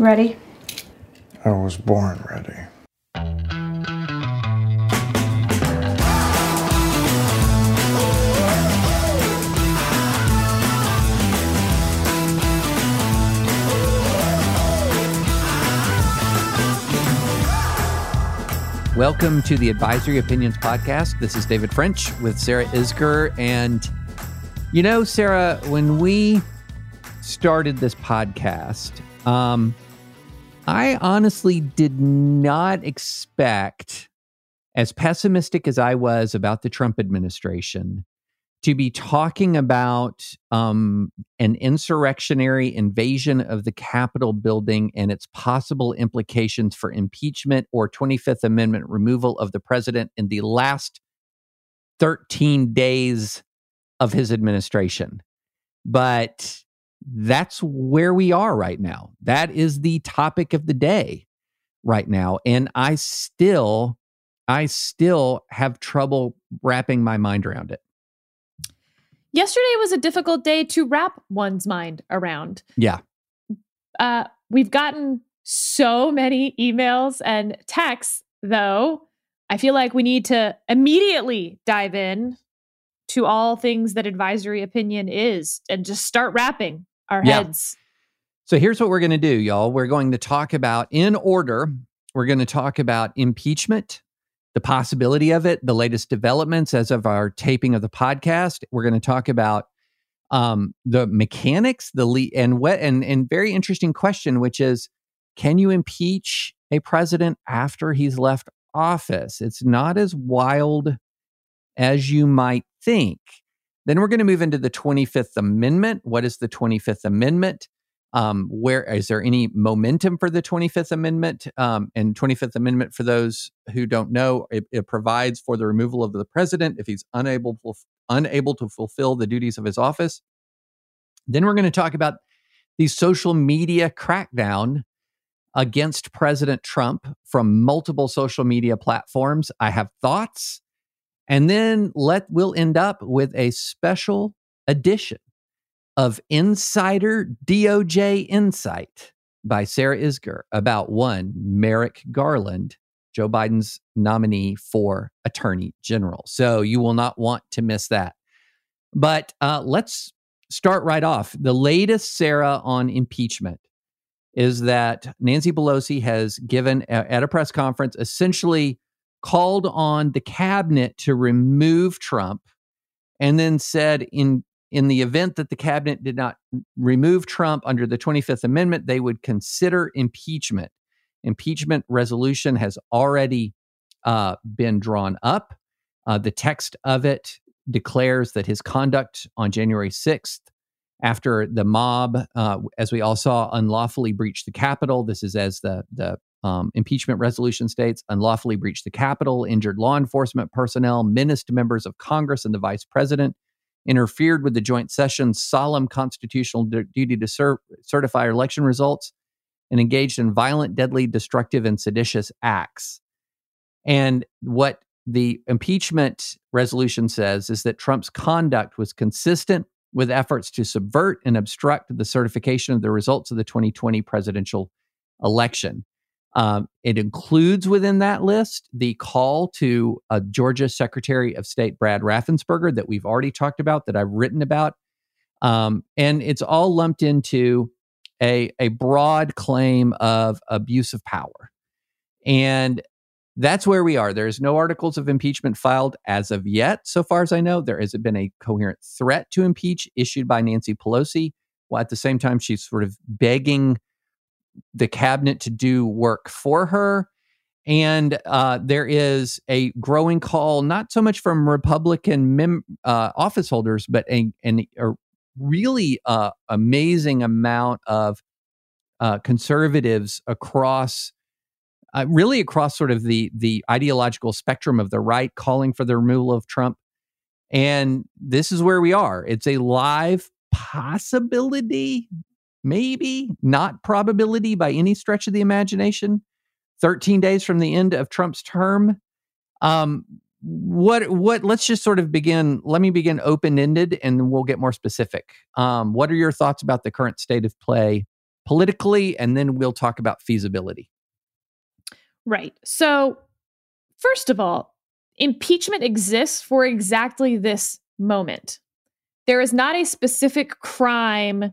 You ready? I was born ready. Welcome to the Advisory Opinions Podcast. This is David French with Sarah Isgur. And, you know, Sarah, when we started this podcast, um, I honestly did not expect, as pessimistic as I was about the Trump administration, to be talking about um, an insurrectionary invasion of the Capitol building and its possible implications for impeachment or 25th Amendment removal of the president in the last 13 days of his administration. But that's where we are right now. That is the topic of the day right now. And I still, I still have trouble wrapping my mind around it. Yesterday was a difficult day to wrap one's mind around. Yeah. Uh, we've gotten so many emails and texts, though. I feel like we need to immediately dive in to all things that advisory opinion is and just start wrapping our Yeah. heads. So here's what we're going to do, y'all. We're going to talk about, in order, we're going to talk about impeachment, the possibility of it, the latest developments as of our taping of the podcast. We're going to talk about um, the mechanics, the le- and what, and and very interesting question, which is, can you impeach a president after he's left office? It's not as wild as you might think. Then we're going to move into the 25th Amendment. What is the 25th Amendment? Um, where is there any momentum for the 25th Amendment? Um, and 25th Amendment, for those who don't know, it, it provides for the removal of the president if he's unable to, unable to fulfill the duties of his office. Then we're going to talk about the social media crackdown against President Trump from multiple social media platforms. I have thoughts. And then let we'll end up with a special edition of Insider DOJ Insight by Sarah Isgur about one Merrick Garland, Joe Biden's nominee for Attorney General. So you will not want to miss that. But uh, let's start right off. The latest, Sarah, on impeachment is that Nancy Pelosi has given a- at a press conference essentially called on the cabinet to remove Trump and then said in in the event that the cabinet did not remove Trump under the 25th amendment they would consider impeachment. Impeachment resolution has already uh, been drawn up. Uh, the text of it declares that his conduct on January 6th after the mob uh, as we all saw unlawfully breached the capitol. This is as the the um, impeachment resolution states unlawfully breached the Capitol, injured law enforcement personnel, menaced members of Congress and the vice president, interfered with the joint session's solemn constitutional du- duty to cer- certify election results, and engaged in violent, deadly, destructive, and seditious acts. And what the impeachment resolution says is that Trump's conduct was consistent with efforts to subvert and obstruct the certification of the results of the 2020 presidential election. Um, it includes within that list the call to uh, Georgia Secretary of State Brad Raffensperger that we've already talked about, that I've written about. Um, and it's all lumped into a, a broad claim of abuse of power. And that's where we are. There's no articles of impeachment filed as of yet, so far as I know. There hasn't been a coherent threat to impeach issued by Nancy Pelosi. While at the same time, she's sort of begging the cabinet to do work for her. And uh, there is a growing call, not so much from Republican mem- uh, office holders, but a, an, a really uh, amazing amount of uh, conservatives across uh, really across sort of the the ideological spectrum of the right calling for the removal of Trump. And this is where we are. It's a live possibility, maybe not probability by any stretch of the imagination. 13 days from the end of Trump's term. Um, what what let's just sort of begin let me begin open-ended and we'll get more specific um, what are your thoughts about the current state of play politically and then we'll talk about feasibility Right. So, first of all, impeachment exists for exactly this moment. There is not a specific crime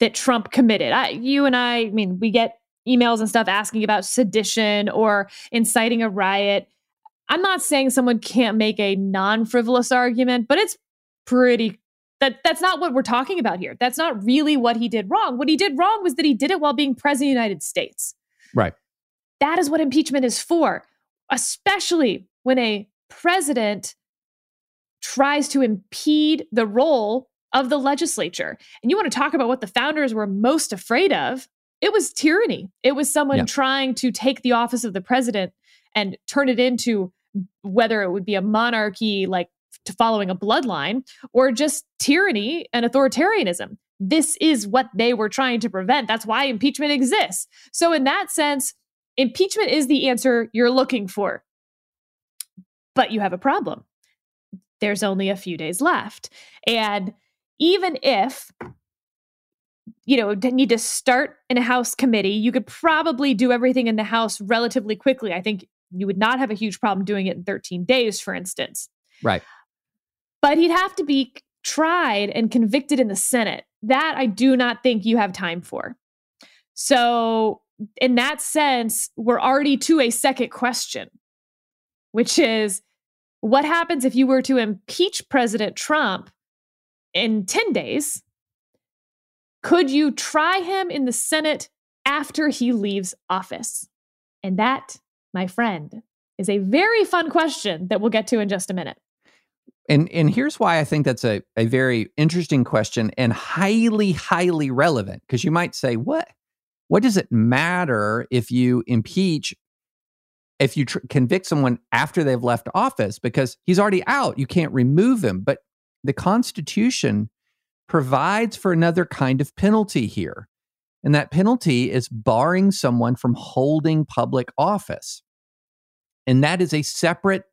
that Trump committed. I, you and I, I mean, we get emails and stuff asking about sedition or inciting a riot. I'm not saying someone can't make a non-frivolous argument, but it's pretty that that's not what we're talking about here. That's not really what he did wrong. What he did wrong was that he did it while being president of the United States. Right. That is what impeachment is for, especially when a president tries to impede the role of the legislature. And you want to talk about what the founders were most afraid of? It was tyranny. It was someone Yeah. trying to take the office of the president and turn it into whether it would be a monarchy like to following a bloodline or just tyranny and authoritarianism. This is what they were trying to prevent. That's why impeachment exists. So, in that sense, impeachment is the answer you're looking for. But you have a problem. There's only a few days left. And even if you know need to start in a house committee you could probably do everything in the house relatively quickly i think you would not have a huge problem doing it in 13 days for instance right but he'd have to be tried and convicted in the Senate. That I do not think you have time for. So, in that sense, we're already to a second question, which is what happens if you were to impeach President Trump in 10 days? Could you try him in the Senate after he leaves office? And that, my friend, is a very fun question that we'll get to in just a minute. And and here's why I think that's a, a very interesting question and highly, highly relevant. Because you might say, what what does it matter if you impeach if you tr- convict someone after they've left office? Because he's already out. You can't remove him. But the Constitution provides for another kind of penalty here. And that penalty is barring someone from holding public office. And that is a separate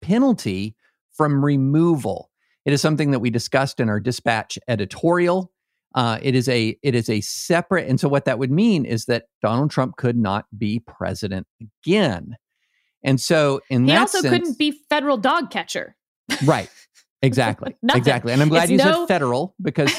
penalty from removal. It is something that we discussed in our dispatch editorial. Uh, it is a it is a separate, and so what that would mean is that Donald Trump could not be president again. And so, in that He that also sense, couldn't be federal dog catcher. right, exactly, exactly. And I'm glad It's you no- said federal because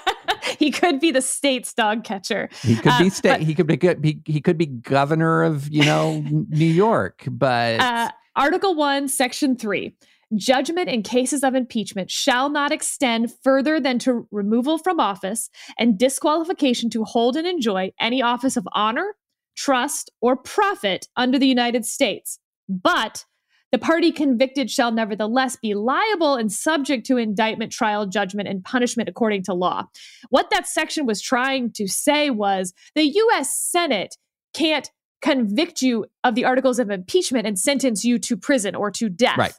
he could be the state's dog catcher. he could Uh, be state, but- he could be he, he could be governor of you know New York, but Uh, Article 1, Section 3. Judgment in cases of impeachment shall not extend further than to removal from office and disqualification to hold and enjoy any office of honor, trust, or profit under the United States. But the party convicted shall nevertheless be liable and subject to indictment, trial, judgment, and punishment according to law. What that section was trying to say was the U.S. Senate can't convict you of the articles of impeachment and sentence you to prison or to death. Right.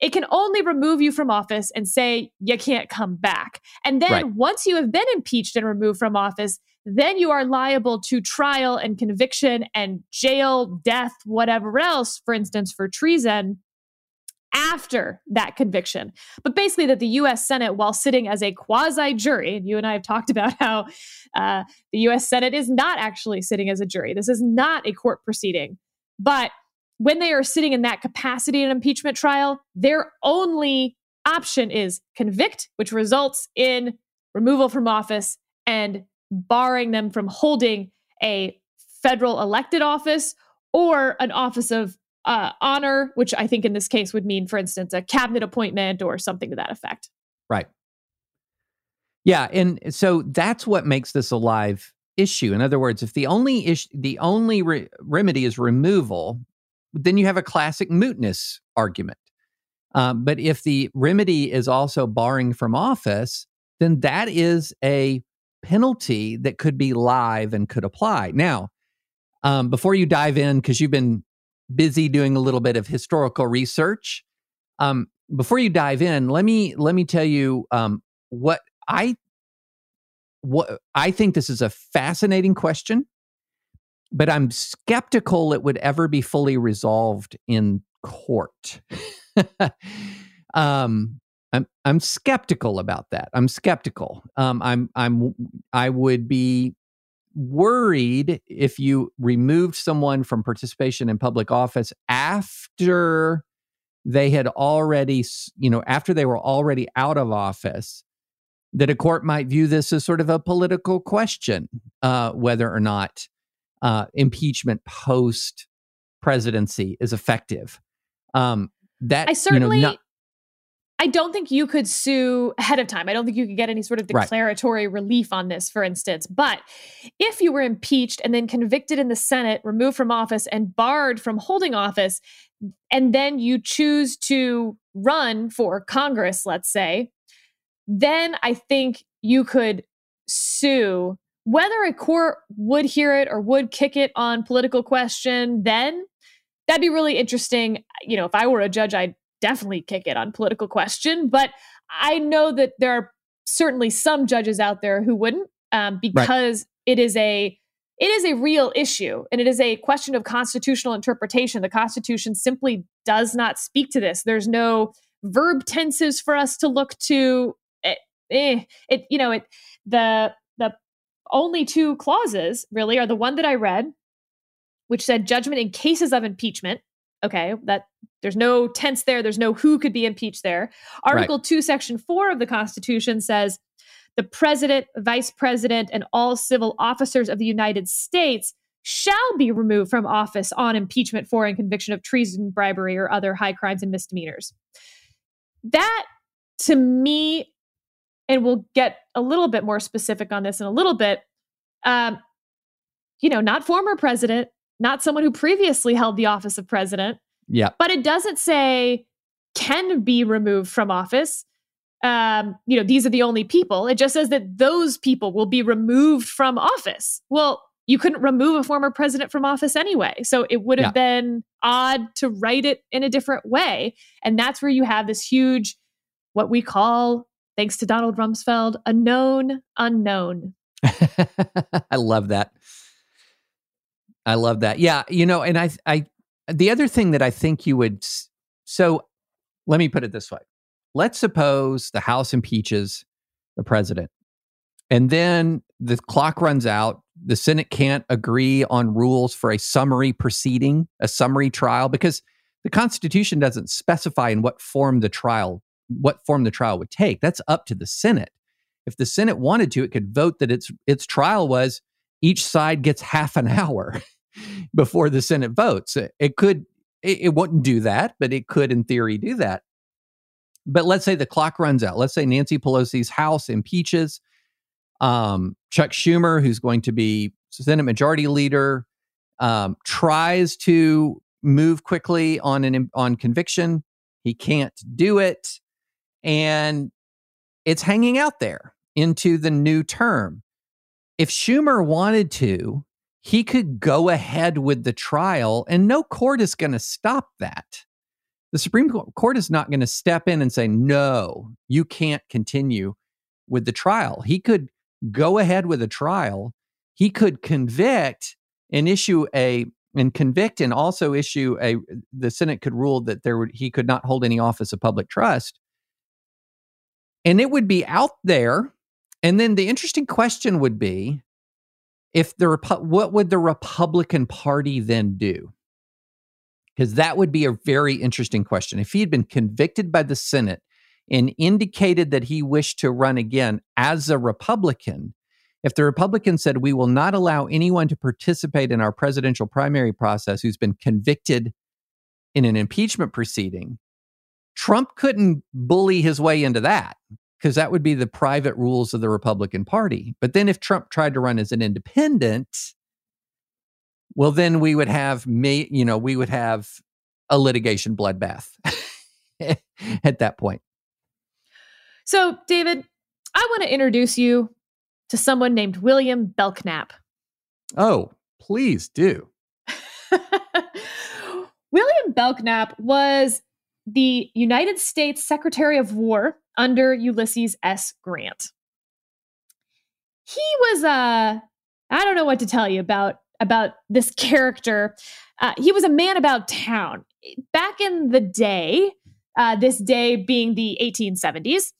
It can only remove you from office and say you can't come back. And then Right. once you have been impeached and removed from office, then you are liable to trial and conviction and jail, death, whatever else, for instance, for treason after that conviction. But basically, that the US Senate, while sitting as a quasi jury, and you and I have talked about how uh, the US Senate is not actually sitting as a jury, this is not a court proceeding. But when they are sitting in that capacity in impeachment trial, their only option is convict, which results in removal from office and barring them from holding a federal elected office or an office of uh, honor, which I think in this case would mean, for instance, a cabinet appointment or something to that effect. Right. Yeah, and so that's what makes this a live issue. In other words, if the only issue, the only re- remedy is removal, then you have a classic mootness argument. Um, but if the remedy is also barring from office, then that is a penalty that could be live and could apply. Now, um, before you dive in, because you've been busy doing a little bit of historical research, um, before you dive in, let me let me tell you um, what I what I think this is a fascinating question, but I'm skeptical it would ever be fully resolved in court. um, I'm I'm skeptical about that. I'm skeptical. Um, I'm I'm I would be worried if you removed someone from participation in public office after they had already, you know, after they were already out of office, that a court might view this as sort of a political question, uh, whether or not uh, impeachment post presidency is effective. Um, that I certainly. You know, not, I don't think you could sue ahead of time. I don't think you could get any sort of declaratory right. relief on this, for instance. But if you were impeached and then convicted in the Senate, removed from office, and barred from holding office, and then you choose to run for Congress, let's say, then I think you could sue. Whether a court would hear it or would kick it on political question, then that'd be really interesting. You know, if I were a judge, I'd definitely kick it on political question. But I know that there are certainly some judges out there who wouldn't, um, because right. it is a it is a real issue and it is a question of constitutional interpretation. The Constitution simply does not speak to this. There's no verb tenses for us to look to. It, eh, eh, it you know it the the only two clauses really are the one that I read, which said judgment in cases of impeachment, Okay, that there's no tense there. There's no who could be impeached there. Article right. 2, Section 4 of the Constitution says the president, vice president, and all civil officers of the United States shall be removed from office on impeachment for and conviction of treason, bribery, or other high crimes and misdemeanors. That, to me, and we'll get a little bit more specific on this in a little bit, um, you know, not former president, not someone who previously held the office of president. Yeah. But it doesn't say can be removed from office. Um, you know, these are the only people. It just says that those people will be removed from office. Well, you couldn't remove a former president from office anyway. So it would have yeah. been odd to write it in a different way. And that's where you have this huge, what we call, thanks to Donald Rumsfeld, a known unknown. I love that. I love that. Yeah, you know, and I, I, the other thing that I think you would, so let me put it this way: Let's suppose the House impeaches the president, and then the clock runs out. The Senate can't agree on rules for a summary proceeding, a summary trial, because the Constitution doesn't specify in what form the trial, what form the trial would take. That's up to the Senate. If the Senate wanted to, it could vote that its its trial was each side gets half an hour before the Senate votes. It could, it, it wouldn't do that, but it could, in theory, do that. But let's say the clock runs out. Let's say Nancy Pelosi's House impeaches um, Chuck Schumer, who's going to be Senate Majority Leader, um, tries to move quickly on an on conviction. He can't do it, and it's hanging out there into the new term if Schumer wanted to, he could go ahead with the trial and no court is going to stop that. The Supreme Court is not going to step in and say, no, you can't continue with the trial. He could go ahead with a trial. He could convict and issue a and convict and also issue a the Senate could rule that there would he could not hold any office of public trust. And it would be out there and then the interesting question would be if the what would the Republican Party then do? Because that would be a very interesting question. If he had been convicted by the Senate and indicated that he wished to run again as a Republican, if the Republicans said, We will not allow anyone to participate in our presidential primary process who's been convicted in an impeachment proceeding, Trump couldn't bully his way into that because that would be the private rules of the Republican Party. But then if Trump tried to run as an independent, well, then we would have me, you know, we would have a litigation bloodbath at that point. So, David, I want to introduce you to someone named William Belknap. Oh, please do. William Belknap was the United States Secretary of War under Ulysses S. Grant. He was a, I don't know what to tell you about about this character. Uh, he was a man about town. Back in the day, uh, this day being the 1870s,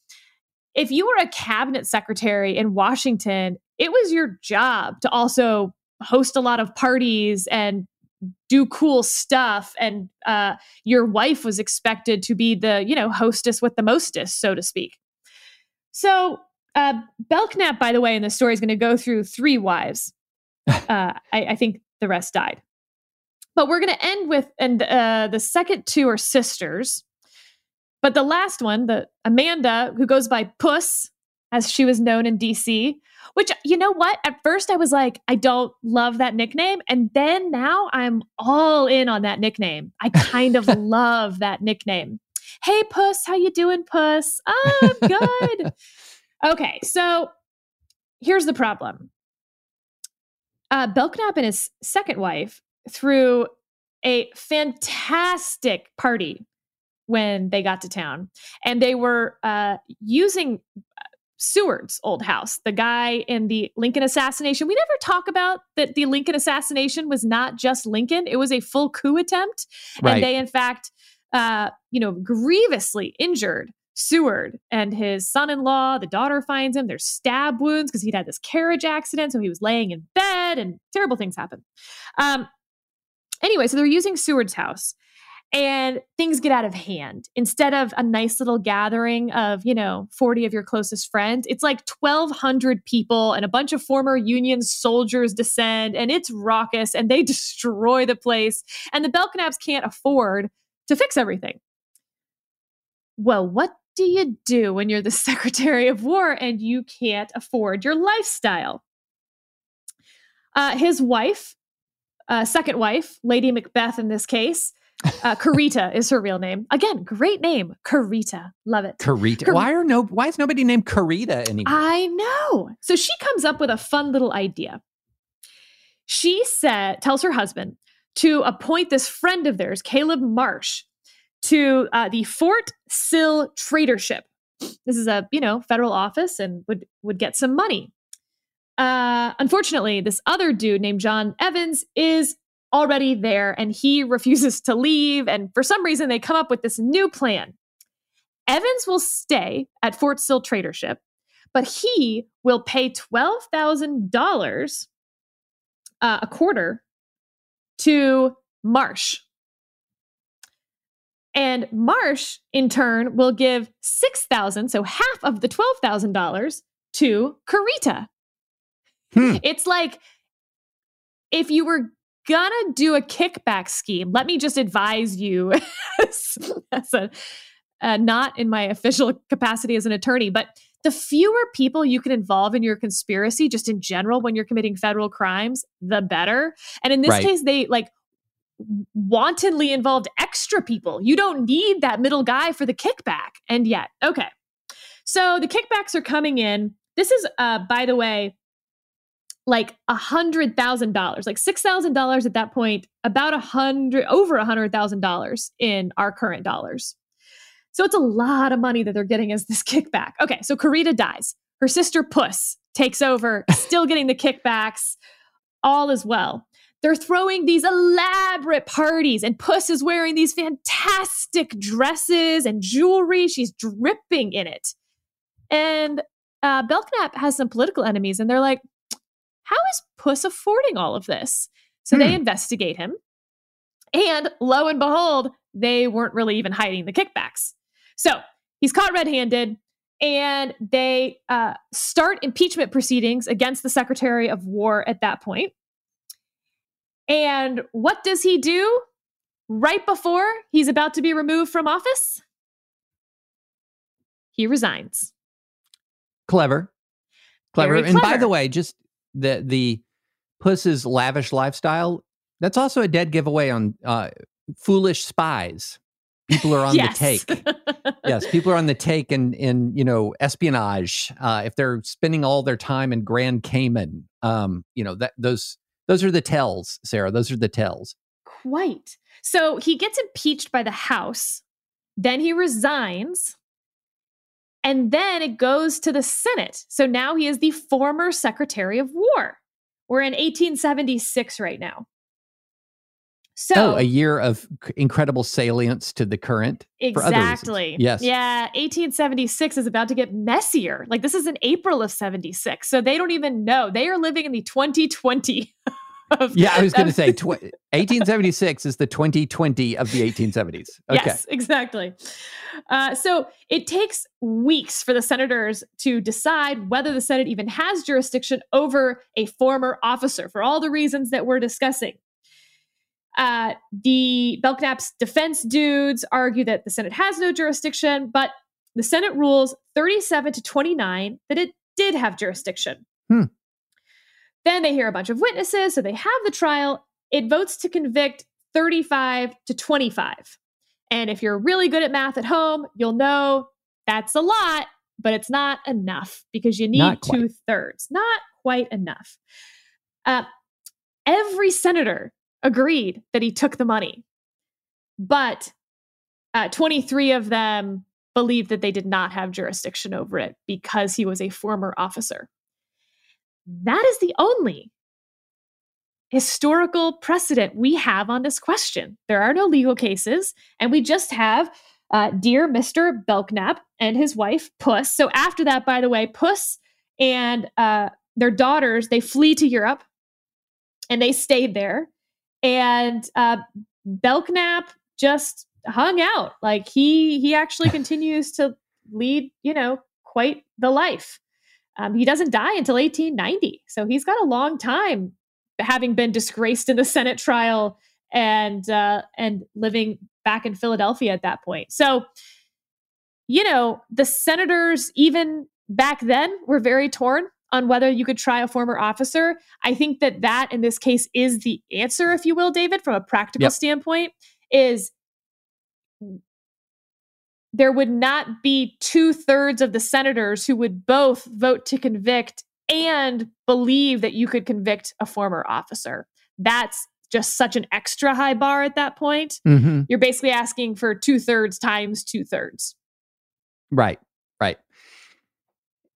if you were a cabinet secretary in Washington, it was your job to also host a lot of parties and do cool stuff and uh, your wife was expected to be the you know hostess with the mostest so to speak. So uh, belknap by the way in the story is going to go through three wives. Uh, I, I, think the rest died. But we're going to end with and uh, the second two are sisters. But the last one the amanda who goes by puss as she was known in dc which, you know what? At first I was like, I don't love that nickname. And then now I'm all in on that nickname. I kind of love that nickname. Hey, Puss, how you doing, Puss? Oh, I'm good. okay, so here's the problem. Uh, Belknap and his second wife threw a fantastic party when they got to town. And they were uh, using Seward's old house, the guy in the Lincoln assassination. We never talk about that the Lincoln assassination was not just Lincoln, it was a full coup attempt. Right. And they, in fact, uh, you know, grievously injured Seward and his son in law. The daughter finds him. There's stab wounds because he'd had this carriage accident. So he was laying in bed and terrible things happen. Um, anyway, so they're using Seward's house and things get out of hand. Instead of a nice little gathering of, you know, 40 of your closest friends, it's like 1,200 people and a bunch of former Union soldiers descend and it's raucous and they destroy the place. And the Belknaps can't afford to fix everything. Well, what do you do when you're the Secretary of War and you can't afford your lifestyle? Uh, his wife, uh, second wife, Lady Macbeth in this case, uh, Carita is her real name. Again, great name, Carita. Love it. Carita. Car- why are no? Why is nobody named Carita anymore? I know. So she comes up with a fun little idea. She said, tells her husband to appoint this friend of theirs, Caleb Marsh, to uh, the Fort Sill Tradership. This is a you know federal office and would would get some money. Uh, unfortunately, this other dude named John Evans is already there and he refuses to leave. And for some reason, they come up with this new plan. Evans will stay at Fort Sill Tradership, but he will pay $12,000 uh, a quarter to Marsh. And Marsh, in turn, will give 6000 so half of the $12,000 to Carita. Hmm. It's like if you were gonna do a kickback scheme, let me just advise you as, a uh, not in my official capacity as an attorney, but the fewer people you can involve in your conspiracy, just in general, when you're committing federal crimes, the better. And in this right. case, they like wantonly involved extra people. You don't need that middle guy for the kickback. And yet, okay. So the kickbacks are coming in. This is, uh, by the way, like a hundred thousand dollars, like six thousand dollars at that point, about a hundred, over a hundred thousand dollars in our current dollars. So it's a lot of money that they're getting as this kickback. Okay, so Carita dies. Her sister Puss takes over, still getting the kickbacks. All is well. They're throwing these elaborate parties, and Puss is wearing these fantastic dresses and jewelry. She's dripping in it. And uh, Belknap has some political enemies, and they're like, how is Puss affording all of this? So hmm. they investigate him. And lo and behold, they weren't really even hiding the kickbacks. So he's caught red handed, and they uh, start impeachment proceedings against the Secretary of War at that point. And what does he do right before he's about to be removed from office? He resigns. Clever. Clever. Very and clever. by the way, just the the puss's lavish lifestyle that's also a dead giveaway on uh, foolish spies People are on yes. the take. yes, people are on the take in in you know espionage. Uh, if they're spending all their time in Grand Cayman, um, you know that those those are the tells, Sarah. Those are the tells. Quite. So he gets impeached by the House, then he resigns, and then it goes to the Senate. So now he is the former Secretary of War. We're in 1876 right now. So oh, a year of incredible salience to the current. Exactly. Yes. Yeah. 1876 is about to get messier. Like this is in April of 76. So they don't even know. They are living in the 2020 of, yeah, I was going to say tw- 1876 is the 2020 of the 1870s. Okay. Yes, exactly. Uh, so it takes weeks for the senators to decide whether the Senate even has jurisdiction over a former officer for all the reasons that we're discussing. Uh, the Belknap's defense dudes argue that the Senate has no jurisdiction, but the Senate rules 37 to 29 that it did have jurisdiction. Hmm. Then they hear a bunch of witnesses, so they have the trial. It votes to convict 35 to 25. And if you're really good at math at home, you'll know that's a lot, but it's not enough because you need two thirds. Not quite enough. Uh, every senator agreed that he took the money, but uh, 23 of them believed that they did not have jurisdiction over it because he was a former officer. That is the only historical precedent we have on this question. There are no legal cases, and we just have uh, dear Mr. Belknap and his wife Puss. So after that, by the way, Puss and uh, their daughters they flee to Europe, and they stayed there. And uh, Belknap just hung out. Like he he actually continues to lead, you know, quite the life. Um, he doesn't die until 1890. So he's got a long time having been disgraced in the Senate trial and uh, and living back in Philadelphia at that point. So, you know, the senators even back then were very torn on whether you could try a former officer. I think that that in this case is the answer, if you will, David, from a practical yep. standpoint, is there would not be two thirds of the senators who would both vote to convict and believe that you could convict a former officer. That's just such an extra high bar at that point. Mm-hmm. You're basically asking for two thirds times two thirds. Right, right.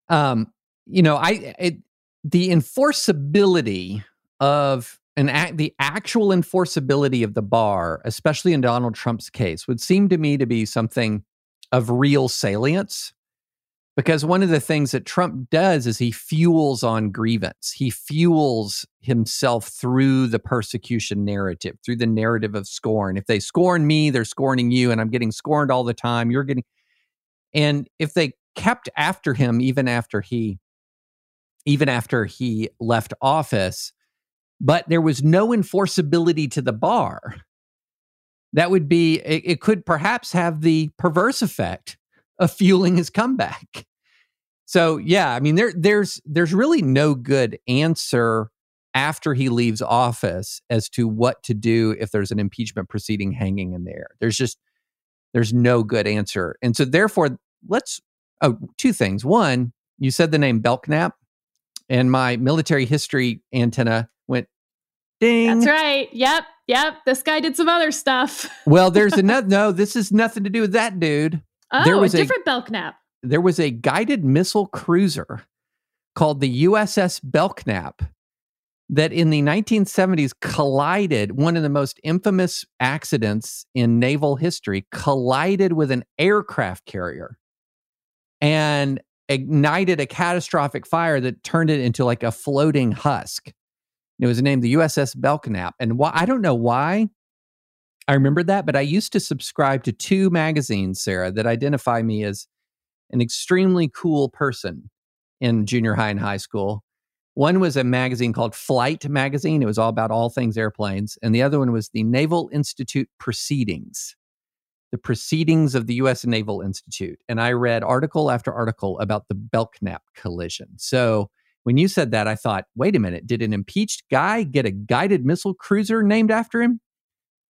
Um, you know, I it, the enforceability of an act, the actual enforceability of the bar, especially in Donald Trump's case, would seem to me to be something of real salience. Because one of the things that Trump does is he fuels on grievance. He fuels himself through the persecution narrative, through the narrative of scorn. If they scorn me, they're scorning you, and I'm getting scorned all the time. You're getting. And if they kept after him, even after he even after he left office, but there was no enforceability to the bar. That would be, it, it could perhaps have the perverse effect of fueling his comeback. So yeah, I mean there there's there's really no good answer after he leaves office as to what to do if there's an impeachment proceeding hanging in there. There's just there's no good answer. And so therefore let's oh two things. One, you said the name Belknap and my military history antenna went ding. That's right. Yep. Yep. This guy did some other stuff. well, there's another. No, this is nothing to do with that dude. Oh, there was a different a, Belknap. There was a guided missile cruiser called the USS Belknap that in the 1970s collided, one of the most infamous accidents in naval history, collided with an aircraft carrier. And ignited a catastrophic fire that turned it into like a floating husk. It was named the USS Belknap. And why, I don't know why I remember that, but I used to subscribe to two magazines, Sarah, that identify me as an extremely cool person in junior high and high school. One was a magazine called Flight Magazine. It was all about all things airplanes. And the other one was the Naval Institute Proceedings the proceedings of the U.S. Naval Institute, and I read article after article about the Belknap collision. So when you said that, I thought, wait a minute, did an impeached guy get a guided missile cruiser named after him?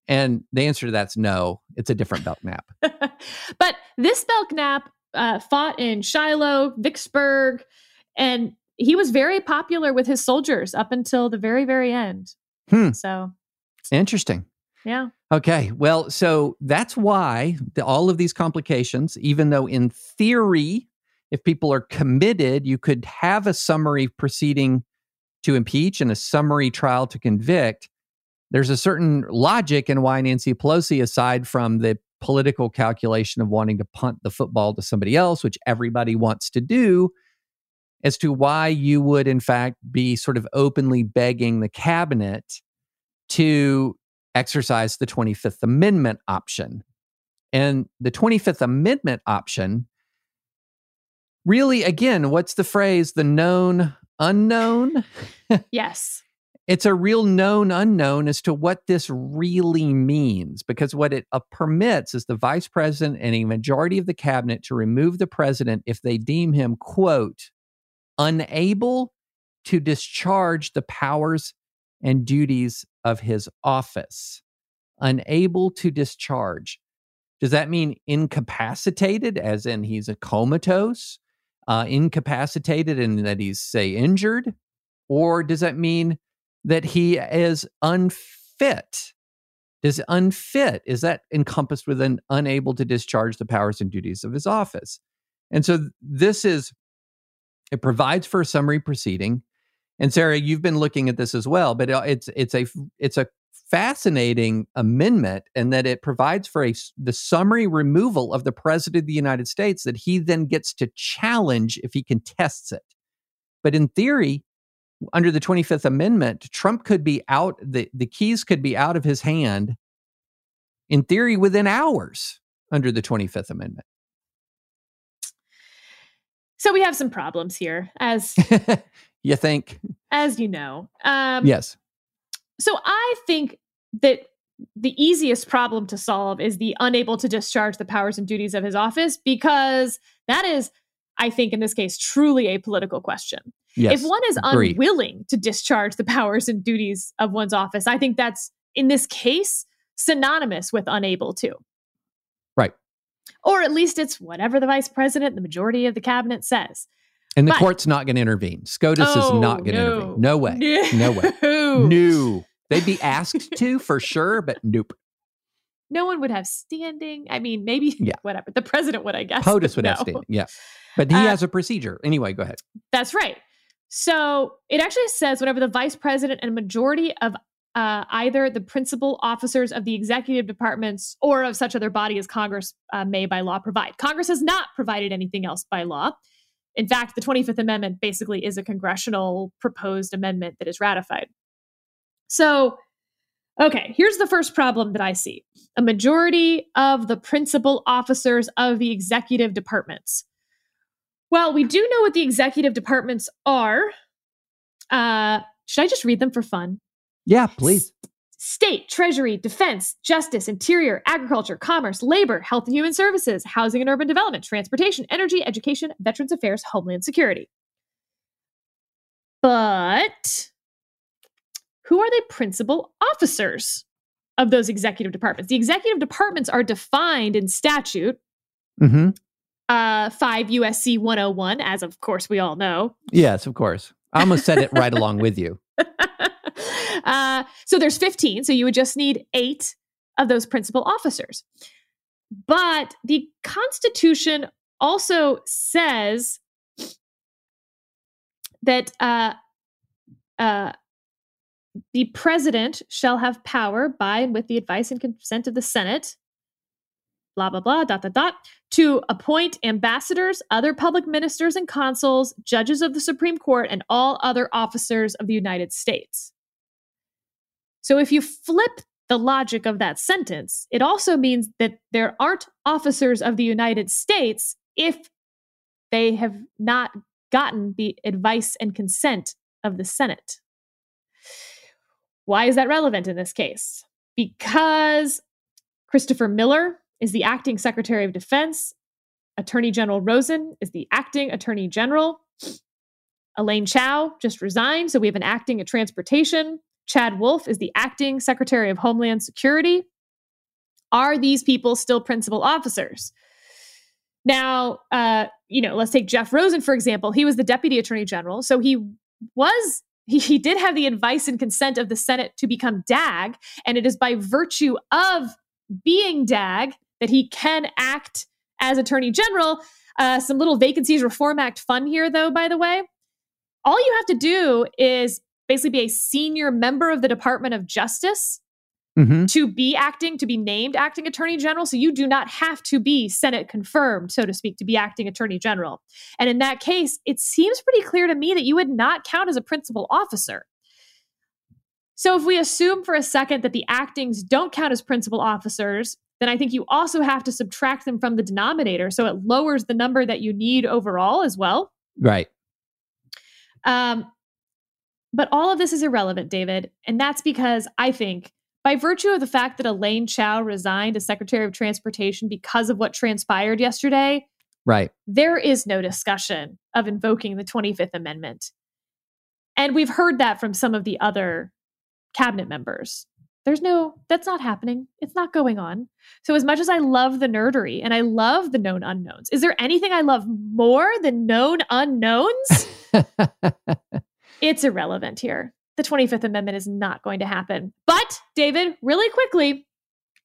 And the answer to that's no. It's a different Belknap. but this Belknap uh, fought in Shiloh, Vicksburg, and he was very popular with his soldiers up until the very, very end. Hmm. So Interesting. yeah. Okay. Well, so that's why the, all of these complications, even though in theory, if people are committed, you could have a summary proceeding to impeach and a summary trial to convict. There's a certain logic in why Nancy Pelosi, aside from the political calculation of wanting to punt the football to somebody else, which everybody wants to do, as to why you would, in fact, be sort of openly begging the cabinet to exercise the 25th Amendment option. And the 25th Amendment option really, again, what's the phrase? The known unknown? Yes. it's a real known unknown as to what this really means because what it uh, permits is the vice president and a majority of the cabinet to remove the president if they deem him quote unable to discharge the powers and duties of his office unable to discharge does that mean incapacitated as in he's a comatose uh, incapacitated and that he's say injured or does that mean that he is unfit? Is unfit? Is that encompassed within unable to discharge the powers and duties of his office? And so this is, it provides for a summary proceeding. And Sarah, you've been looking at this as well, but it's it's a it's a fascinating amendment and that it provides for a, the summary removal of the president of the United States that he then gets to challenge if he contests it. But in theory, under the 25th Amendment, Trump could be out, the, the keys could be out of his hand, in theory, within hours under the 25th Amendment. So we have some problems here, as you think? as you know. Um, yes. So I think that the easiest problem to solve is the unable to discharge the powers and duties of his office because that is, I think, in this case, truly a political question. Yes. if one is agreed. unwilling to discharge the powers and duties of one's office, I think that's in this case synonymous with unable to. Right. Or at least it's whatever the vice president, the majority of the cabinet says. And the but- court's not going to intervene. SCOTUS is Oh, not going to no. intervene. No way. No way. No. No. They'd be asked to for sure, but nope. No one would have standing. I mean, maybe Yeah. whatever. The president would, I guess. POTUS would have standing. Yeah. But he Uh, has a procedure. Anyway, go ahead. That's right. So it actually says whenever the vice president and a majority of uh, either the principal officers of the executive departments or of such other body as Congress uh, may by law provide. Congress has not provided anything else by law. In fact, the 25th Amendment basically is a congressional proposed amendment that is ratified. So, okay, here's the first problem that I see a majority of the principal officers of the executive departments. Well, we do know what the executive departments are. Uh, should I just read them for fun? Yeah, please. State, Treasury, Defense, Justice, Interior, Agriculture, Commerce, Labor, Health and Human Services, Housing and Urban Development, Transportation, Energy, Education, Veterans Affairs, Homeland Security. But who are the principal officers of those executive departments? The executive departments are defined in statute, hmm uh, 5 USC 101, as of course we all know. Yes, of course. I almost said it right along with you. uh, so there's 15. So you would just need eight of those principal officers. But the Constitution also says that uh, uh, the president shall have power by and with the advice and consent of the Senate, blah, blah, blah, dot, dot, dot, to appoint ambassadors, other public ministers and consuls, judges of the Supreme Court, and all other officers of the United States. So if you flip the logic of that sentence, it also means that there aren't officers of the United States if they have not gotten the advice and consent of the Senate. Why is that relevant in this case? Because Christopher Miller is the acting Secretary of Defense. Attorney General Rosen is the acting Attorney General. Elaine Chao just resigned, so we have an acting at Transportation. Chad Wolf is the acting Secretary of Homeland Security. Are these people still principal officers? Now, uh, you know, let's take Jeff Rosen, for example. He was the deputy attorney general. So he was, he, did have the advice and consent of the Senate to become DAG. And it is by virtue of being DAG that he can act as attorney general. Uh, some little vacancies reform act fun here, though, by the way. All you have to do is basically be a senior member of the Department of Justice mm-hmm. to be acting, to be named acting attorney general. So you do not have to be Senate confirmed, so to speak, to be acting attorney general. And in that case, it seems pretty clear to me that you would not count as a principal officer. So if we assume for a second that the actings don't count as principal officers, then I think you also have to subtract them from the denominator. So it lowers the number that you need overall as well. Right. Um, but all of this is irrelevant, David. And that's because I think by virtue of the fact that Elaine Chao resigned as Secretary of Transportation because of what transpired yesterday, right. There is no discussion of invoking the 25th Amendment. And we've heard that from some of the other cabinet members. There's no, that's not happening. It's not going on. So, as much as I love the nerdery and I love the known unknowns, is there anything I love more than known unknowns? it's irrelevant here the 25th Amendment is not going to happen. But, David, really quickly,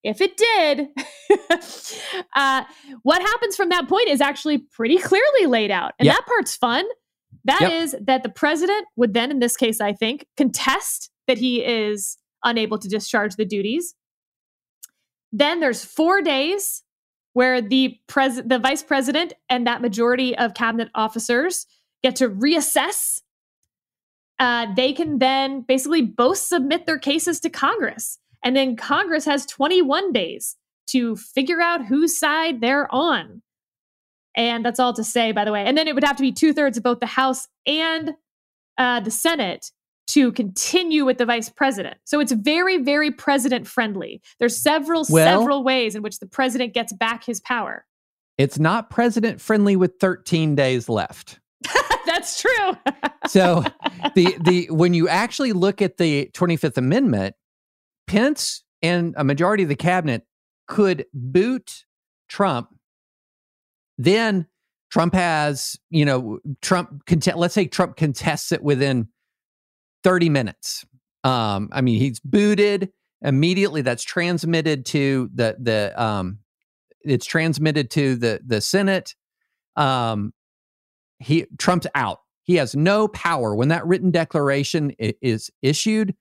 if it did, uh, what happens from that point is actually pretty clearly laid out. And yep. that part's fun. That yep. is that the president would then, in this case, I think, contest that he is unable to discharge the duties. Then there's four days where the pres- the vice president and that majority of cabinet officers get to reassess uh, they can then basically both submit their cases to Congress. And then Congress has 21 days to figure out whose side they're on. And that's all to say, by the way. And then it would have to be two thirds of both the House and uh, the Senate to continue with the vice president. So it's very, very president friendly. There's several, well, several ways in which the president gets back his power. It's not president friendly with 13 days left. That's true. so the the when you actually look at the 25th Amendment, Pence and a majority of the cabinet could boot Trump. Then Trump has, you know, Trump let's say Trump contests it within 30 minutes. Um, I mean, he's booted immediately. That's transmitted to the the um it's transmitted to the the Senate. Um, he Trump's out. He has no power. When that written declaration is issued,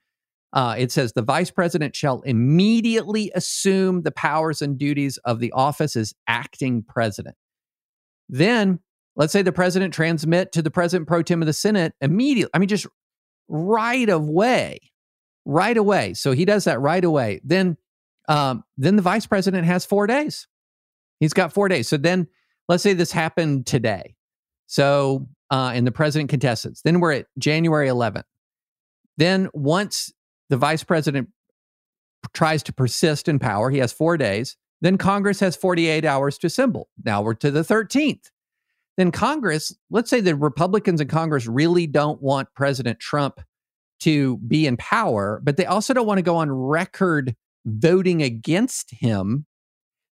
uh, it says the vice president shall immediately assume the powers and duties of the office as acting president. Then, let's say the president transmit to the president pro tem of the Senate immediately. I mean, just right away, right away. So he does that right away. Then, um, then the vice president has four days. He's got four days. So then, let's say this happened today. So, uh, and the president contestants. Then we're at January 11th. Then, once the vice president tries to persist in power, he has four days. Then Congress has 48 hours to assemble. Now we're to the 13th. Then Congress, let's say the Republicans in Congress really don't want President Trump to be in power, but they also don't want to go on record voting against him.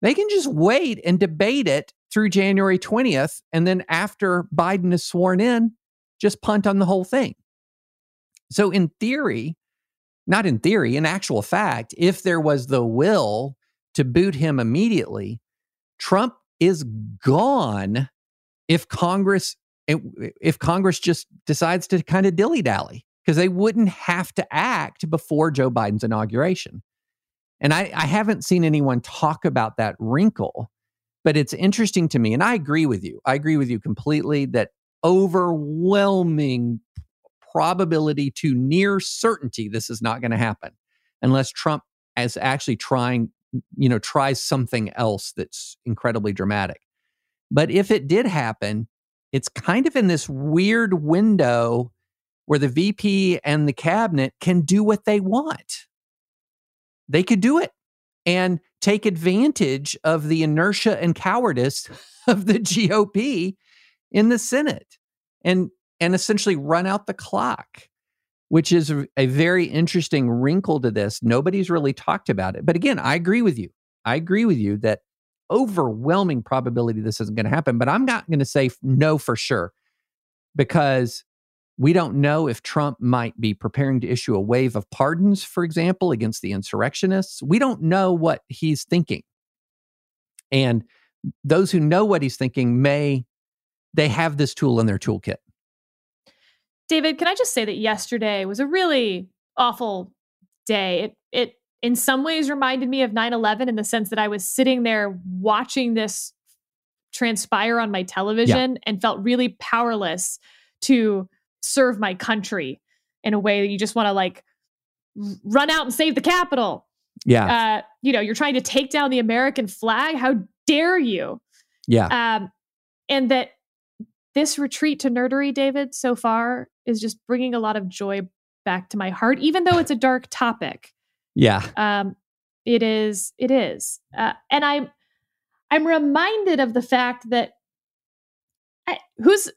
They can just wait and debate it through January 20th. And then after Biden is sworn in, just punt on the whole thing. So, in theory, not in theory, in actual fact, if there was the will to boot him immediately, Trump is gone if Congress if Congress just decides to kind of dilly dally because they wouldn't have to act before Joe Biden's inauguration. And I, I haven't seen anyone talk about that wrinkle but it's interesting to me, and I agree with you. I agree with you completely that overwhelming probability to near certainty this is not going to happen unless Trump is actually trying, you know, tries something else that's incredibly dramatic. But if it did happen, it's kind of in this weird window where the VP and the cabinet can do what they want. They could do it. And take advantage of the inertia and cowardice of the GOP in the Senate and and essentially run out the clock which is a, a very interesting wrinkle to this. Nobody's really talked about it. But again i agree with you. I agree with you that overwhelming probability this isn't going to happen, but I'm not going to say no for sure because we don't know if Trump might be preparing to issue a wave of pardons, for example, against the insurrectionists. We don't know what he's thinking. And those who know what he's thinking may they have this tool in their toolkit. David, can I just say that yesterday was a really awful day. It it in some ways reminded me of 9/11 in the sense that I was sitting there watching this transpire on my television yeah. and felt really powerless to serve my country in a way that you just want to like run out and save the Capitol. Yeah. Uh, you know, you're trying to take down the American flag. How dare you? Yeah. Um, and that this retreat to nerdery, David, so far is just bringing a lot of joy back to my heart, even though it's a dark topic. Yeah. Um, it is. It is. Uh, and I'm, I'm reminded of the fact that I, who's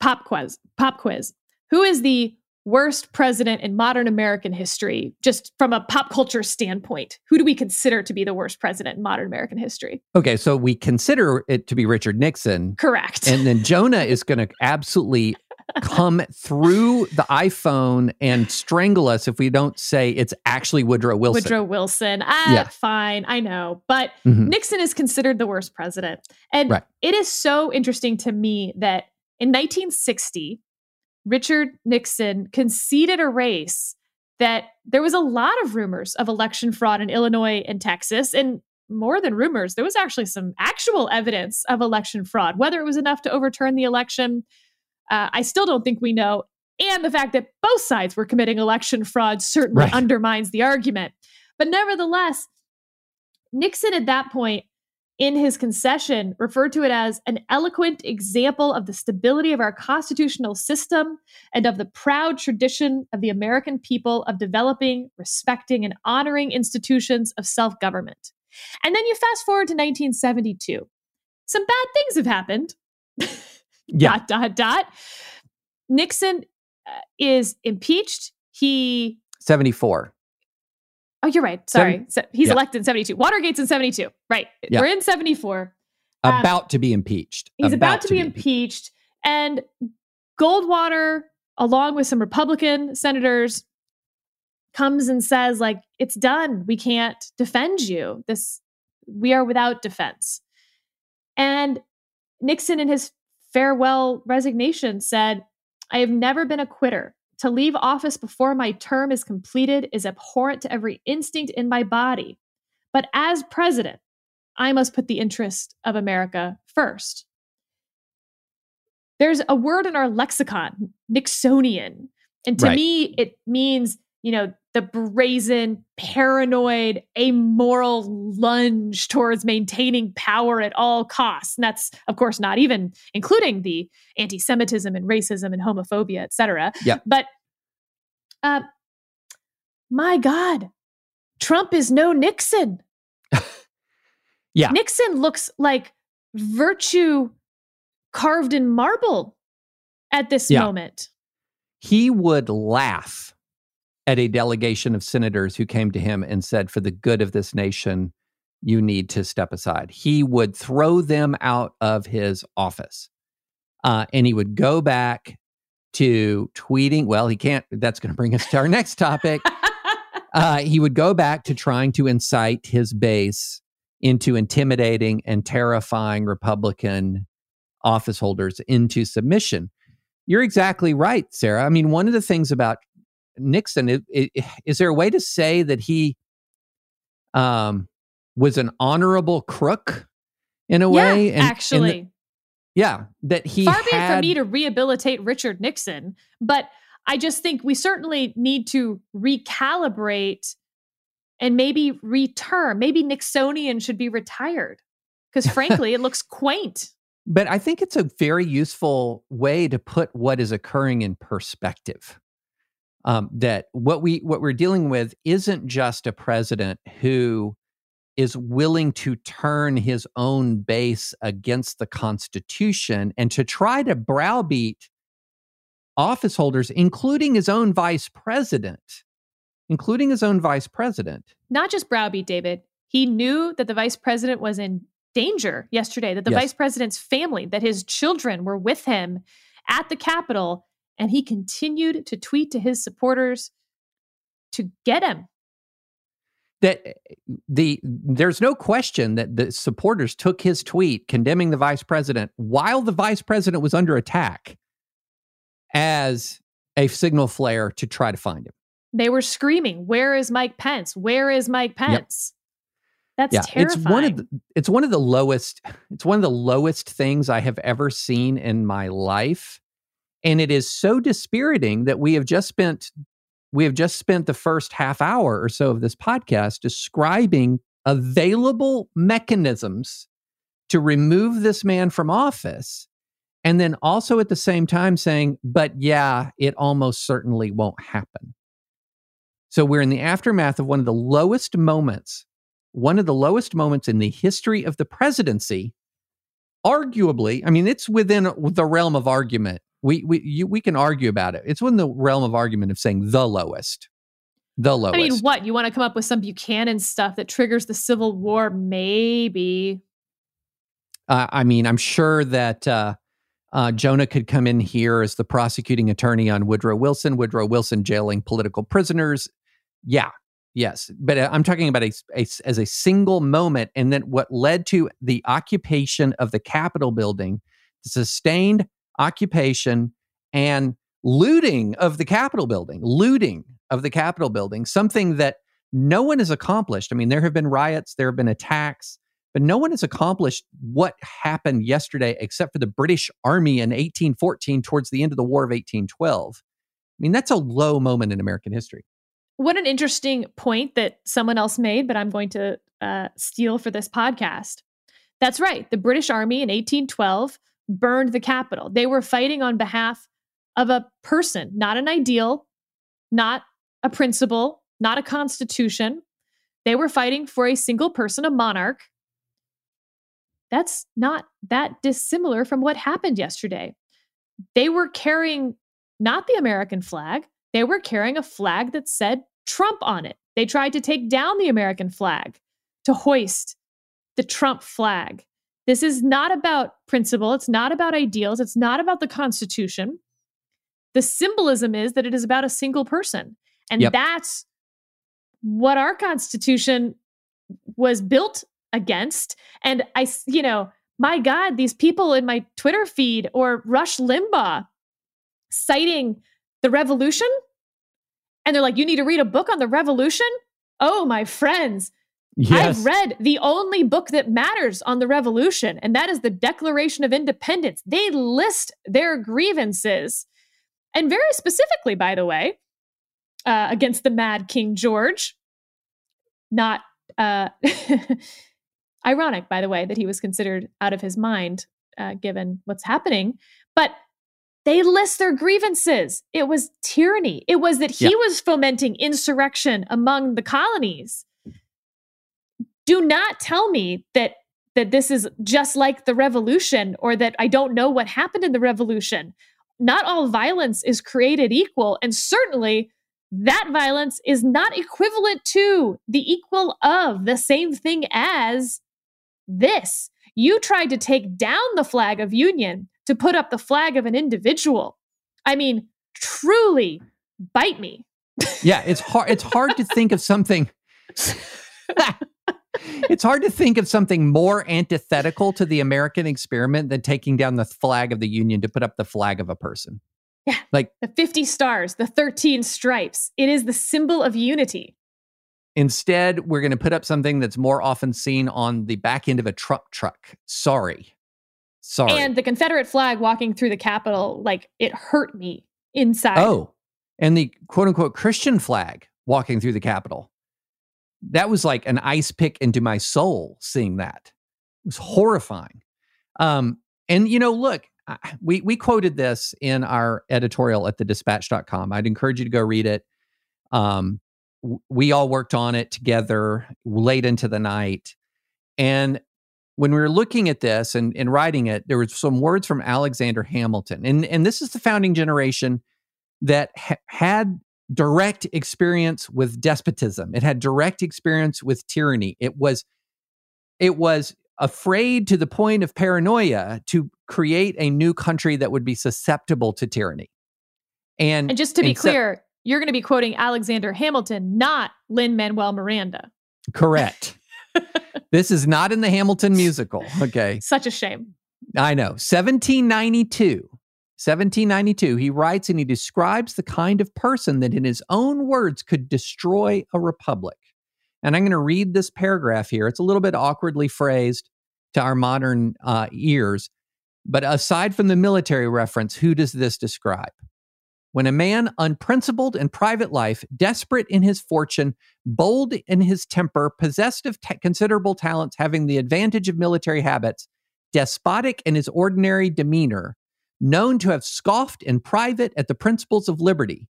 pop quiz, pop quiz. Who is the worst president in modern American history, just from a pop culture standpoint? Who do we consider to be the worst president in modern American history? Okay, so we consider it to be Richard Nixon. Correct. And then Jonah is going to absolutely come through the iPhone and strangle us if we don't say it's actually Woodrow Wilson. Woodrow Wilson. Ah, yeah. fine. I know. But mm-hmm. Nixon is considered the worst president. And right. it is so interesting to me that in 1960, Richard Nixon conceded a race that there was a lot of rumors of election fraud in Illinois and Texas. And more than rumors, there was actually some actual evidence of election fraud. Whether it was enough to overturn the election, uh, I still don't think we know. And the fact that both sides were committing election fraud certainly right. undermines the argument. But nevertheless, Nixon at that point in his concession referred to it as an eloquent example of the stability of our constitutional system and of the proud tradition of the American people of developing, respecting, and honoring institutions of self government. And then you fast forward to 1972. Some bad things have happened. yeah. dot, dot, dot. Nixon uh, is impeached. He. 74. Oh, you're right. Sorry. Seven, He's yeah. elected in 72. Watergate's in 72. Right. Yeah. We're in 74. Um, about to be impeached. He's about, about to, to, be, impeached. impeached. And Goldwater, along with some Republican senators, comes and says, like, it's done. We can't defend you. This we are without defense. And Nixon, in his farewell resignation, said, I have never been a quitter. To leave office before my term is completed is abhorrent to every instinct in my body. But as president, I must put the interest of America first. There's a word in our lexicon, Nixonian. And to right. me, it means, you know, the brazen, paranoid, amoral lunge towards maintaining power at all costs. And that's, of course, not even including the anti Semitism and racism and homophobia, et cetera. Yeah. But uh, my God, Trump is no Nixon. yeah. Nixon looks like virtue carved in marble at this yeah. moment. He would laugh at a delegation of senators who came to him and said, For the good of this nation, you need to step aside. He would throw them out of his office. Uh, and he would go back to tweeting. Well, he can't, that's going to bring us to our next topic. Uh, he would go back to trying to incite his base into intimidating and terrifying Republican office holders into submission. You're exactly right, Sarah. I mean, one of the things about Nixon. It, it, is there a way to say that he um, was an honorable crook in a yeah, way? And, actually. And the, yeah, that he far be it from me to rehabilitate Richard Nixon, but I just think we certainly need to recalibrate and maybe return. Maybe Nixonian should be retired because, frankly, it looks quaint. But I think it's a very useful way to put what is occurring in perspective um, that what we what we're dealing with isn't just a president who is willing to turn his own base against the Constitution and to try to browbeat office holders, including his own vice president, including his own vice president. Not just browbeat, David. He knew that the vice president was in danger yesterday, that the Yes. vice president's family, that his children were with him at the Capitol, and he continued to tweet to his supporters to get him. that eh, the there's no question that the supporters took his tweet condemning the vice president while the vice president was under attack as a signal flare to try to find him. They were screaming, "Where is Mike Pence? Where is Mike Pence?" That's yeah, terrifying. it's one of the, it's one of the lowest it's one of the lowest things I have ever seen in my life, and it is so dispiriting that we have just spent we have just spent the first half hour or so of this podcast describing available mechanisms to remove this man from office, and then also at the same time saying, "But yeah, it almost certainly won't happen." So we're in the aftermath of one of the lowest moments one of the lowest moments in the history of the presidency. Arguably, I mean, it's within the realm of argument. We we you, we can argue about it. It's within the realm of argument of saying the lowest, the lowest. I mean, what you want to come up with some Buchanan stuff that triggers the Civil War? Maybe. Uh, I mean, I'm sure that uh, uh, Jonah could come in here as the prosecuting attorney on Woodrow Wilson. Woodrow Wilson jailing political prisoners. Yeah, yes, but uh, I'm talking about a, a as a single moment, and then what led to the occupation of the Capitol building, the sustained occupation and looting of the Capitol building, looting of the Capitol building, something that no one has accomplished. I mean, there have been riots, there have been attacks but no one has accomplished what happened yesterday except for the British Army in 1814 towards the end of the War of 1812. I mean, that's a low moment in American history. What an interesting point that someone else made, but I'm going to uh, steal for this podcast. That's right. The British Army in 1812 burned the Capitol. They were fighting on behalf of a person, not an ideal, not a principle, not a constitution. They were fighting for a single person, a monarch. That's not that dissimilar from what happened yesterday. They were carrying not the American flag, they were carrying a flag that said Trump on it. They tried to take down the American flag to hoist the Trump flag. This is not about principle. It's not about ideals. It's not about the Constitution. The symbolism is that it is about a single person. And Yep. that's what our Constitution was built against. And I, you know, my God, these people in my Twitter feed or Rush Limbaugh citing the revolution. And they're like, you need to read a book on the revolution? Oh, my friends, I've read the only book that matters on the revolution, and that is the Declaration of Independence. They list their grievances, and very specifically, by the way, uh, against the mad King George. Not uh, ironic, by the way, that he was considered out of his mind uh, given what's happening, but they list their grievances. It was tyranny. It was that he Yeah. was fomenting insurrection among the colonies do not tell me that that this is just like the revolution or that I don't know what happened in the revolution. Not all violence is created equal and certainly that violence is not equivalent to the equal of the same thing as this. You tried to take down the flag of union to put up the flag of an individual. I mean, truly bite me. yeah, it's hard. It's hard to think of something. it's hard to think of something more antithetical to the American experiment than taking down the flag of the Union to put up the flag of a person. Yeah. Like The 50 stars, the 13 stripes. It is the symbol of unity. instead, we're going to put up something that's more often seen on the back end of a truck truck. Sorry. Sorry. And the Confederate flag walking through the Capitol, like it hurt me inside. Oh, and the quote unquote Christian flag walking through the Capitol. That was like an ice pick into my soul seeing that. It was horrifying. Um, and you know, look, I, we we quoted this in our editorial at the dispatch.com. I'd encourage you to go read it. Um, we all worked on it together late into the night. And when we were looking at this and, and writing it, there was some words from Alexander Hamilton. And, and this is the founding generation that ha- had direct experience with despotism. It had direct experience with tyranny. It was it was afraid to the point of paranoia to create a new country that would be susceptible to tyranny. And, And just to be clear, you're going to be quoting Alexander Hamilton, not Lin Manuel Miranda. correct. this is not in the Hamilton musical. Okay. Such a shame. I know. 1792. 1792. He writes and he describes the kind of person that, in his own words, could destroy a republic. And I'm going to read this paragraph here. It's a little bit awkwardly phrased to our modern uh, ears. But aside from the military reference, who does this describe? When a man unprincipled in private life, desperate in his fortune, bold in his temper, possessed of considerable talents, having the advantage of military habits, despotic in his ordinary demeanor, known to have scoffed in private at the principles of liberty.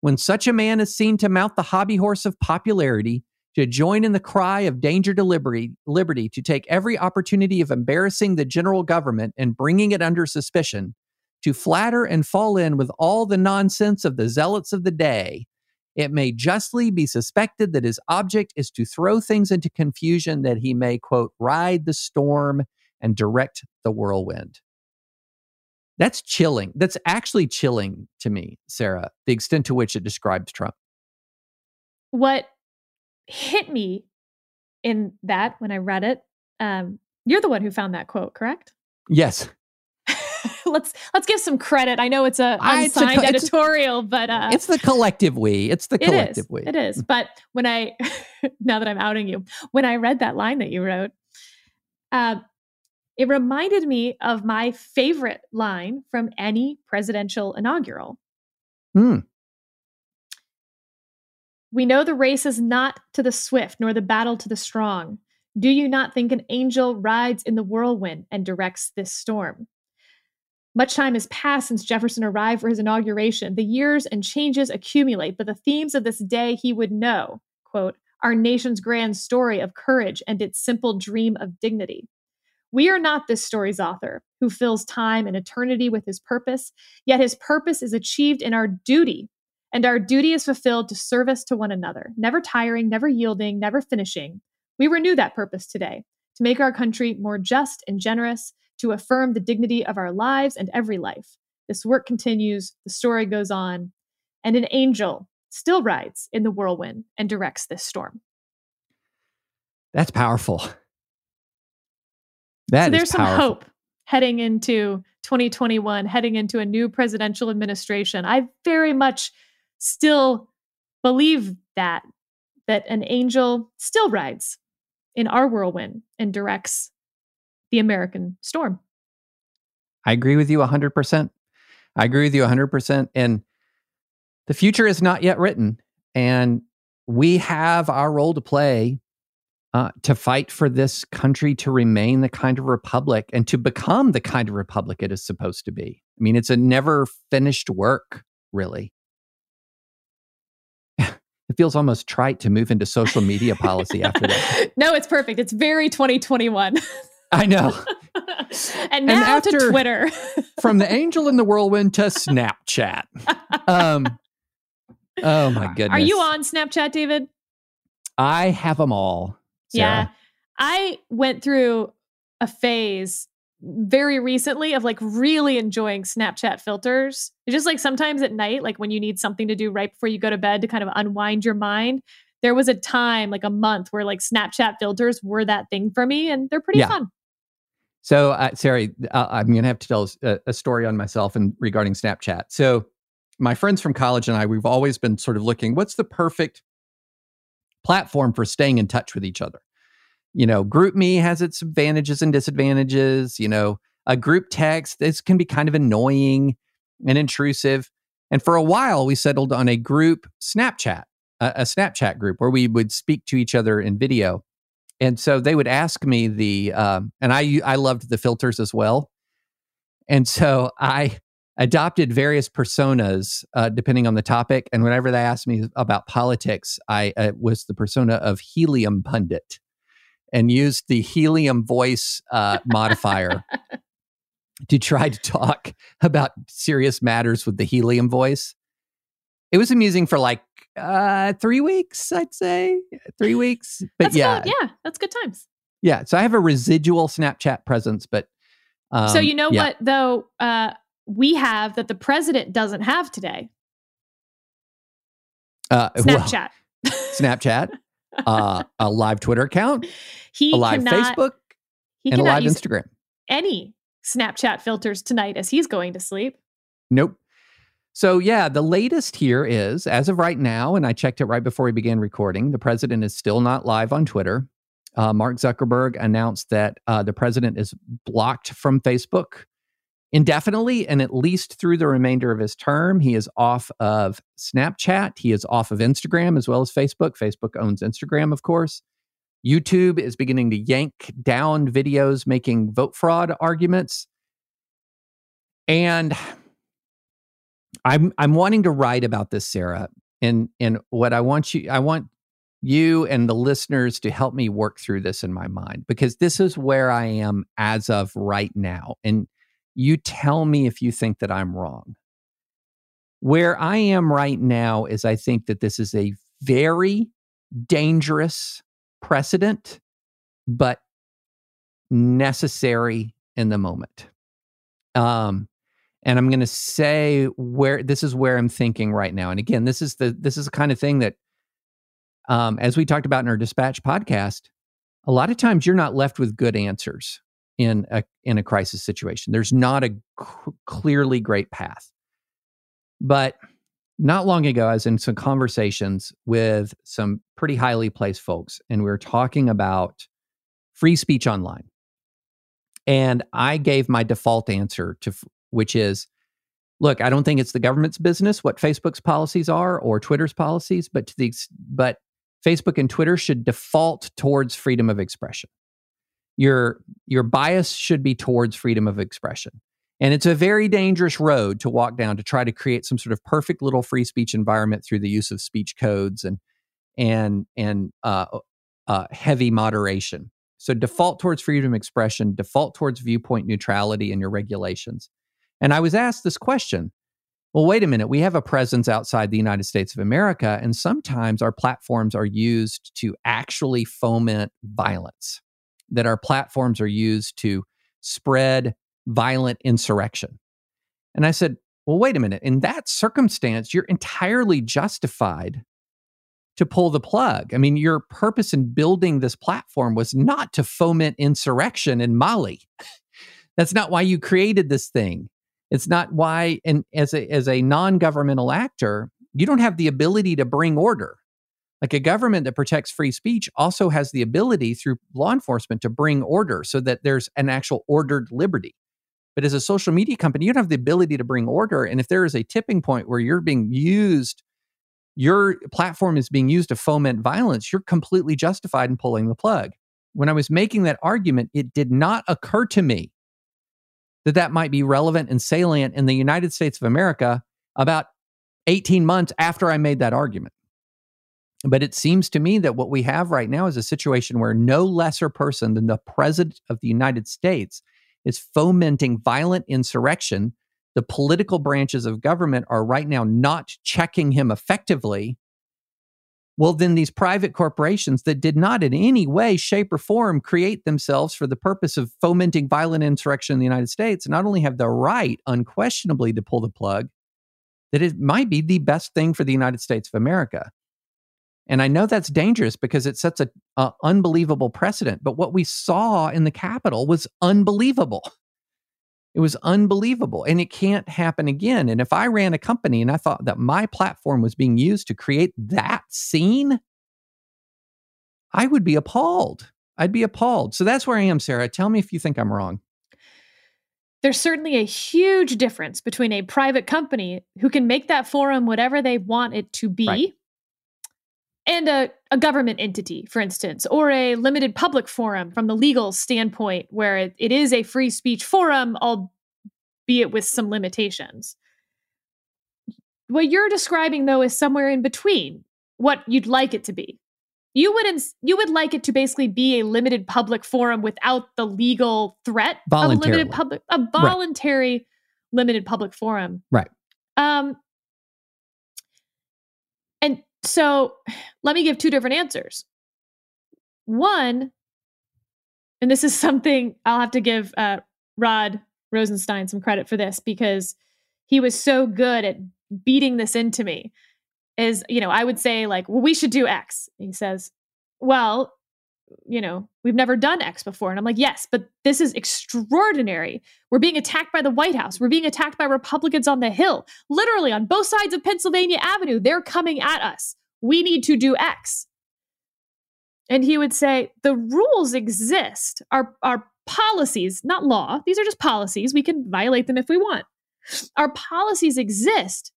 When such a man is seen to mount the hobby horse of popularity, to join in the cry of danger to liberty, liberty, to take every opportunity of embarrassing the general government and bringing it under suspicion, to flatter and fall in with all the nonsense of the zealots of the day, it may justly be suspected that his object is to throw things into confusion that he may, quote, ride the storm and direct the whirlwind. That's chilling. That's actually chilling to me, Sarah, the extent to which it describes Trump. What hit me in that when I read it, um, you're the one who found that quote, correct? Yes. let's let's give some credit. I know it's a I- it's a unsigned co- it's a- editorial, but uh, it's the collective we. It's the collective is. we. It is. But when I, now that I'm outing you, when I read that line that you wrote, uh, it reminded me of my favorite line from any presidential inaugural. Hmm. We know the race is not to the swift, nor the battle to the strong. Do you not think an angel rides in the whirlwind and directs this storm? Much time has passed since Jefferson arrived for his inauguration. The years and changes accumulate, but the themes of this day he would know quote, our nation's grand story of courage and its simple dream of dignity. We are not this story's author, who fills time and eternity with his purpose, yet his purpose is achieved in our duty, and our duty is fulfilled to service to one another, never tiring, never yielding, never finishing. We renew that purpose today to make our country more just and generous, to affirm the dignity of our lives and every life. This work continues, the story goes on, and an angel still rides in the whirlwind and directs this storm. That's powerful. That so there's some powerful. hope heading into 2021, heading into a new presidential administration. I very much still believe that that an angel still rides in our whirlwind and directs the American storm. I agree with you 100%. I agree with you 100%. And the future is not yet written. And we have our role to play uh, to fight for this country to remain the kind of republic and to become the kind of republic it is supposed to be. I mean, it's a never finished work, really. it feels almost trite to move into social media policy after that. no, it's perfect. It's very 2021. I know. and now to after- Twitter. From the angel in the whirlwind to Snapchat. Um, oh my goodness. Are you on Snapchat, David? I have them all. Yeah. I went through a phase very recently of like really enjoying Snapchat filters. It's just like sometimes at night, like when you need something to do right before you go to bed to kind of unwind your mind. There was a time, like a month, where like Snapchat filters were that thing for me, and they're pretty Yeah. fun. So, uh, Sarah, uh, I'm going to have to tell a, a story on myself and regarding Snapchat. So, my friends from college and I, we've always been sort of looking what's the perfect platform for staying in touch with each other. You know, GroupMe has its advantages and disadvantages. You know, a group text this can be kind of annoying and intrusive. And for a while, we settled on a group Snapchat, a, a Snapchat group where we would speak to each other in video. And so they would ask me the, um, and I I loved the filters as well. And so I adopted various personas uh, depending on the topic. And whenever they asked me about politics, I uh, was the persona of helium pundit and used the helium voice uh, modifier to try to talk about serious matters with the helium voice. it was amusing for like uh three weeks, I'd say three weeks. But That's yeah, good. yeah, that's good times. yeah. So I have a residual Snapchat presence, but um, so you know yeah. what though uh, we have that the president doesn't have today? Uh, well, Snapchat. Snapchat, uh, a live Twitter account, he a live cannot, Facebook, he and a live use Instagram. any Snapchat filters tonight as he's going to sleep. Nope. So, yeah, the latest here is as of right now, and I checked it right before we began recording, the president is still not live on Twitter. Uh, Mark Zuckerberg announced that uh, the president is blocked from Facebook indefinitely and at least through the remainder of his term. He is off of Snapchat. He is off of Instagram as well as Facebook. Facebook owns Instagram, of course. YouTube is beginning to yank down videos making vote fraud arguments. And I'm I'm wanting to write about this, Sarah. And and what I want you I want you and the listeners to help me work through this in my mind because this is where I am as of right now. And you tell me if you think that I'm wrong. Where I am right now is I think that this is a very dangerous precedent, but necessary in the moment. Um, and I'm going to say where this is where I'm thinking right now. And again, this is the this is the kind of thing that, um, as we talked about in our dispatch podcast, a lot of times you're not left with good answers in a in a crisis situation. There's not a c- clearly great path. But not long ago, I was in some conversations with some pretty highly placed folks, and we were talking about free speech online. And I gave my default answer to, which is, look, I don't think it's the government's business what Facebook's policies are or Twitter's policies, but to the but Facebook and Twitter should default towards freedom of expression. Your your bias should be towards freedom of expression. And it's a very dangerous road to walk down to try to create some sort of perfect little free speech environment through the use of speech codes and and and uh, uh, heavy moderation. So default towards freedom of expression, default towards viewpoint neutrality in your regulations. And I was asked this question. Well, wait a minute. We have a presence outside the United States of America, and sometimes our platforms are used to actually foment violence, that our platforms are used to spread violent insurrection. And I said, well, wait a minute. In that circumstance, you're entirely justified to pull the plug. I mean, your purpose in building this platform was not to foment insurrection in Mali. That's not why you created this thing. It's not why, and as a, as a non governmental actor, you don't have the ability to bring order. Like a government that protects free speech also has the ability through law enforcement to bring order so that there's an actual ordered liberty. But as a social media company, you don't have the ability to bring order. And if there is a tipping point where you're being used, your platform is being used to foment violence, you're completely justified in pulling the plug. When I was making that argument, it did not occur to me that that might be relevant and salient in the United States of America about 18 months after I made that argument. But it seems to me that what we have right now is a situation where no lesser person than the president of the United States is fomenting violent insurrection. The political branches of government are right now not checking him effectively. Well, then these private corporations that did not in any way, shape, or form create themselves for the purpose of fomenting violent insurrection in the United States not only have the right, unquestionably, to pull the plug, that it might be the best thing for the United States of America. And I know that's dangerous because it sets an unbelievable precedent. But what we saw in the Capitol was unbelievable. It was unbelievable. And it can't happen again. And if I ran a company and I thought that my platform was being used to create that scene, I would be appalled. I'd be appalled. So that's where I am, Sarah. Tell me if you think I'm wrong. There's certainly a huge difference between a private company who can make that forum whatever they want it to be. Right and a, a government entity, for instance, or a limited public forum from the legal standpoint, where it, it is a free speech forum, albeit with some limitations. What you're describing, though, is somewhere in between what you'd like it to be. You would ins- you would like it to basically be a limited public forum without the legal threat of a limited public a voluntary right. limited public forum. Right. Um, So let me give two different answers. One, and this is something I'll have to give uh, Rod Rosenstein some credit for this because he was so good at beating this into me. Is, you know, I would say, like, well, we should do X. He says, well, you know, we've never done X before. And I'm like, yes, but this is extraordinary. We're being attacked by the White House. We're being attacked by Republicans on the Hill. Literally on both sides of Pennsylvania Avenue, they're coming at us. We need to do X. And he would say, the rules exist, our, our policies, not law, these are just policies. We can violate them if we want. Our policies exist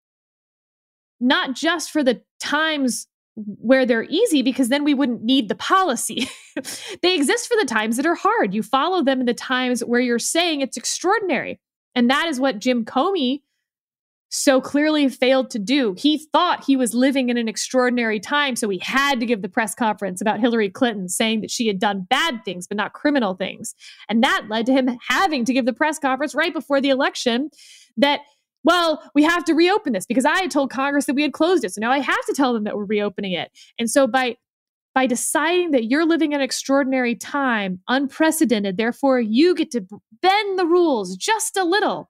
not just for the times where they're easy because then we wouldn't need the policy. they exist for the times that are hard. You follow them in the times where you're saying it's extraordinary. And that is what Jim Comey so clearly failed to do. He thought he was living in an extraordinary time, so he had to give the press conference about Hillary Clinton saying that she had done bad things, but not criminal things. And that led to him having to give the press conference right before the election that well, we have to reopen this because I had told Congress that we had closed it. So now I have to tell them that we're reopening it. And so by by deciding that you're living an extraordinary time, unprecedented, therefore you get to bend the rules just a little.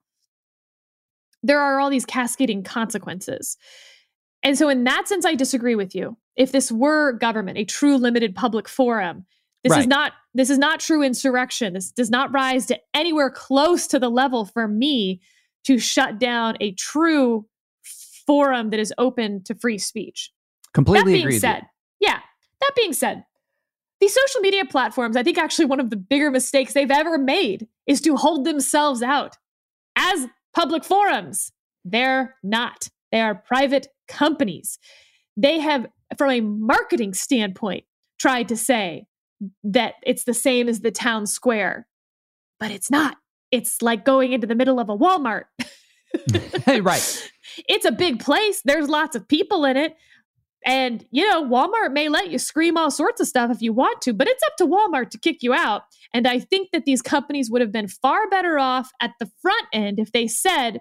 There are all these cascading consequences. And so in that sense I disagree with you. If this were government, a true limited public forum, this right. is not this is not true insurrection. This does not rise to anywhere close to the level for me to shut down a true forum that is open to free speech. Completely that being said, yeah, that being said, these social media platforms, I think actually one of the bigger mistakes they've ever made is to hold themselves out as public forums. They're not. They are private companies. They have, from a marketing standpoint, tried to say that it's the same as the town square, but it's not it's like going into the middle of a Walmart. right. It's a big place. There's lots of people in it. And, you know, Walmart may let you scream all sorts of stuff if you want to, but it's up to Walmart to kick you out. And I think that these companies would have been far better off at the front end if they said,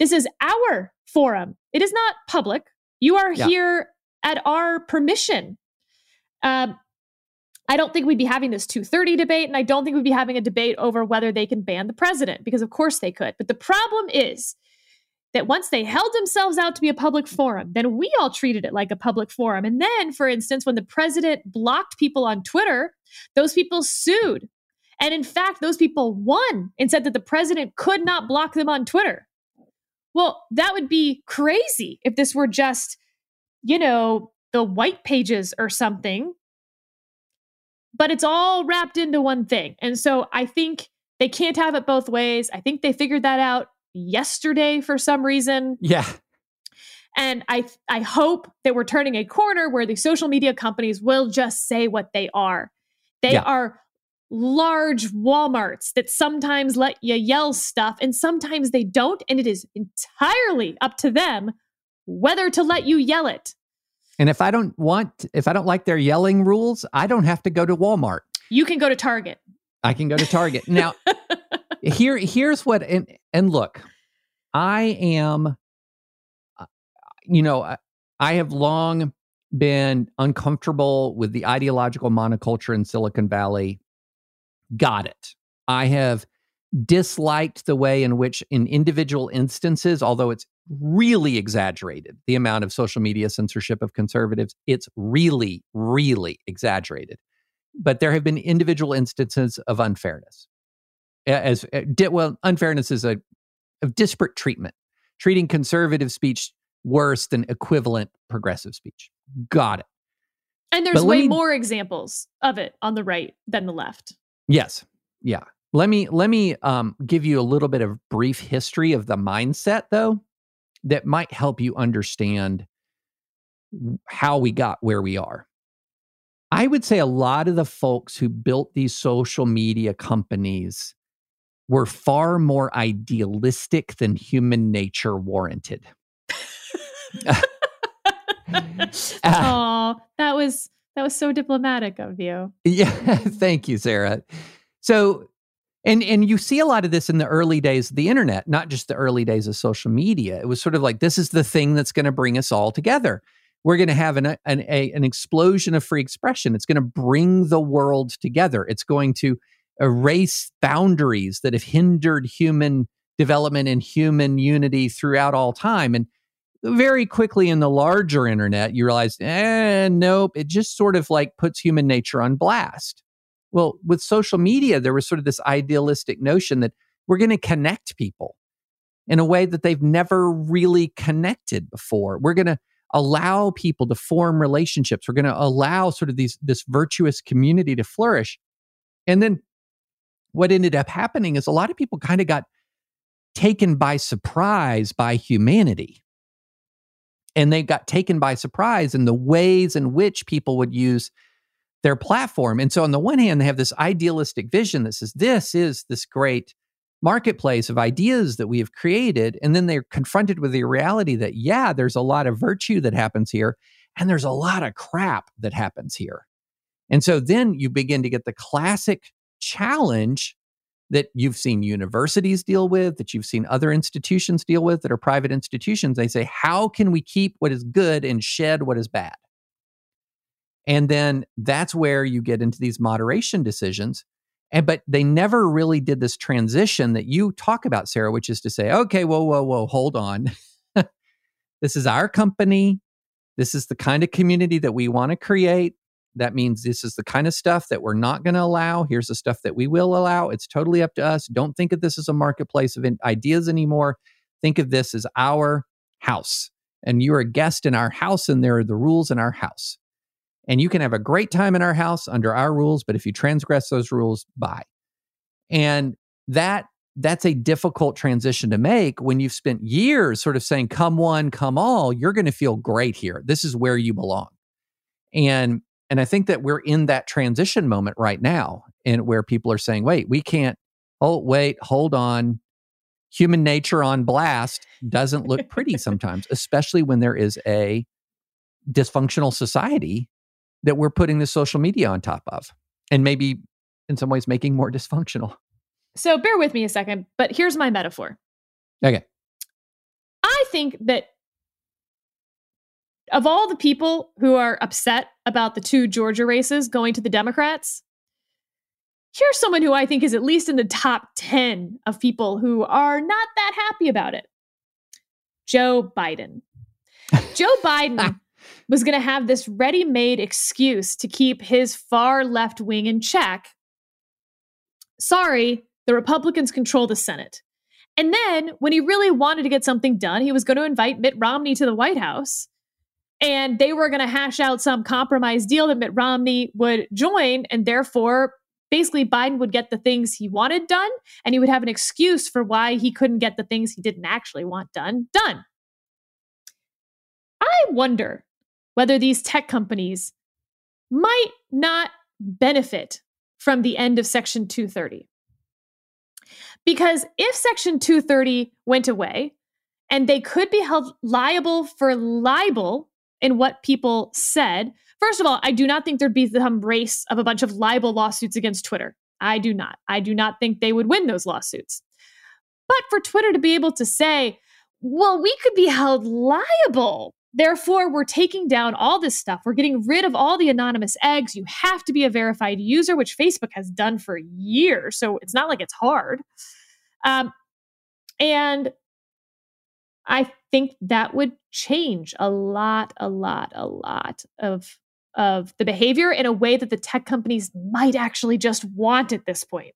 this is our forum. It is not public. You are yeah. here at our permission. Um, I don't think we'd be having this 230 debate, and I don't think we'd be having a debate over whether they can ban the president, because of course they could. But the problem is that once they held themselves out to be a public forum, then we all treated it like a public forum. And then, for instance, when the president blocked people on Twitter, those people sued. And in fact, those people won and said that the president could not block them on Twitter. Well, that would be crazy if this were just, you know, the white pages or something but it's all wrapped into one thing. And so I think they can't have it both ways. I think they figured that out yesterday for some reason. Yeah. And I I hope that we're turning a corner where the social media companies will just say what they are. They yeah. are large Walmarts that sometimes let you yell stuff and sometimes they don't and it is entirely up to them whether to let you yell it. And if I don't want, if I don't like their yelling rules, I don't have to go to Walmart. You can go to Target. I can go to Target. Now, here, here's what, and, and look, I am, uh, you know, I have long been uncomfortable with the ideological monoculture in Silicon Valley. Got it. I have disliked the way in which, in individual instances, although it's really exaggerated the amount of social media censorship of conservatives. It's really, really exaggerated. But there have been individual instances of unfairness. As uh, well, unfairness is a of disparate treatment, treating conservative speech worse than equivalent progressive speech. Got it. And there's way me, more examples of it on the right than the left. Yes. Yeah. Let me let me um, give you a little bit of brief history of the mindset, though, that might help you understand how we got where we are. I would say a lot of the folks who built these social media companies were far more idealistic than human nature warranted. oh, that was that was so diplomatic of you. Yeah, thank you, Sarah. So and and you see a lot of this in the early days of the internet, not just the early days of social media. It was sort of like this is the thing that's going to bring us all together. we're going to have an, an, a, an explosion of free expression. It's going to bring the world together. It's going to erase boundaries that have hindered human development and human unity throughout all time. And very quickly in the larger internet, you realize, eh, nope, it just sort of like puts human nature on blast. Well, with social media, there was sort of this idealistic notion that we're going to connect people in a way that they've never really connected before. We're going to allow people to form relationships. We're going to allow sort of these this virtuous community to flourish. And then what ended up happening is a lot of people kind of got taken by surprise by humanity. And they got taken by surprise in the ways in which people would use their platform. And so, on the one hand, they have this idealistic vision that says, this is this great marketplace of ideas that we have created. And then they're confronted with the reality that, yeah, there's a lot of virtue that happens here, and there's a lot of crap that happens here. And so then you begin to get the classic challenge that you've seen universities deal with, that you've seen other institutions deal with that are private institutions. They say, how can we keep what is good and shed what is bad? And then that's where you get into these moderation decisions and but they never really did this transition that you talk about, Sarah, which is to say, okay, whoa, whoa, whoa, hold on. this is our company. This is the kind of community that we want to create. That means this is the kind of stuff that we're not going to allow. Here's the stuff that we will allow. It's totally up to us. Don't think of this as a marketplace of ideas anymore. Think of this as our house. And you're a guest in our house, and there are the rules in our house. And you can have a great time in our house under our rules, but if you transgress those rules, bye. And that that's a difficult transition to make when you've spent years sort of saying, come one, come all, you're going to feel great here. This is where you belong. And and I think that we're in that transition moment right now, and where people are saying, wait, we can't, oh, wait, hold on. Human nature on blast doesn't look pretty sometimes, especially when there is a dysfunctional society that we're putting the social media on top of and maybe in some ways making more dysfunctional. So bear with me a second, but here's my metaphor. Okay. I think that of all the people who are upset about the two Georgia races going to the Democrats, here's someone who I think is at least in the top 10 of people who are not that happy about it Joe Biden. Joe Biden was going to have this ready made excuse to keep his far left wing in check. Sorry, the Republicans control the Senate. And then when he really wanted to get something done, he was going to invite Mitt Romney to the White House. And they were going to hash out some compromise deal that Mitt Romney would join. And therefore, basically, Biden would get the things he wanted done. And he would have an excuse for why he couldn't get the things he didn't actually want done, done. I wonder whether these tech companies might not benefit from the end of Section 230. Because if Section 230 went away and they could be held liable for libel in what people said, first of all, I do not think there'd be some race of a bunch of libel lawsuits against Twitter. I do not. I do not think they would win those lawsuits. But for Twitter to be able to say, well, we could be held liable Therefore, we're taking down all this stuff. We're getting rid of all the anonymous eggs. You have to be a verified user, which Facebook has done for years. So it's not like it's hard. Um, and I think that would change a lot, a lot, a lot of of the behavior in a way that the tech companies might actually just want at this point.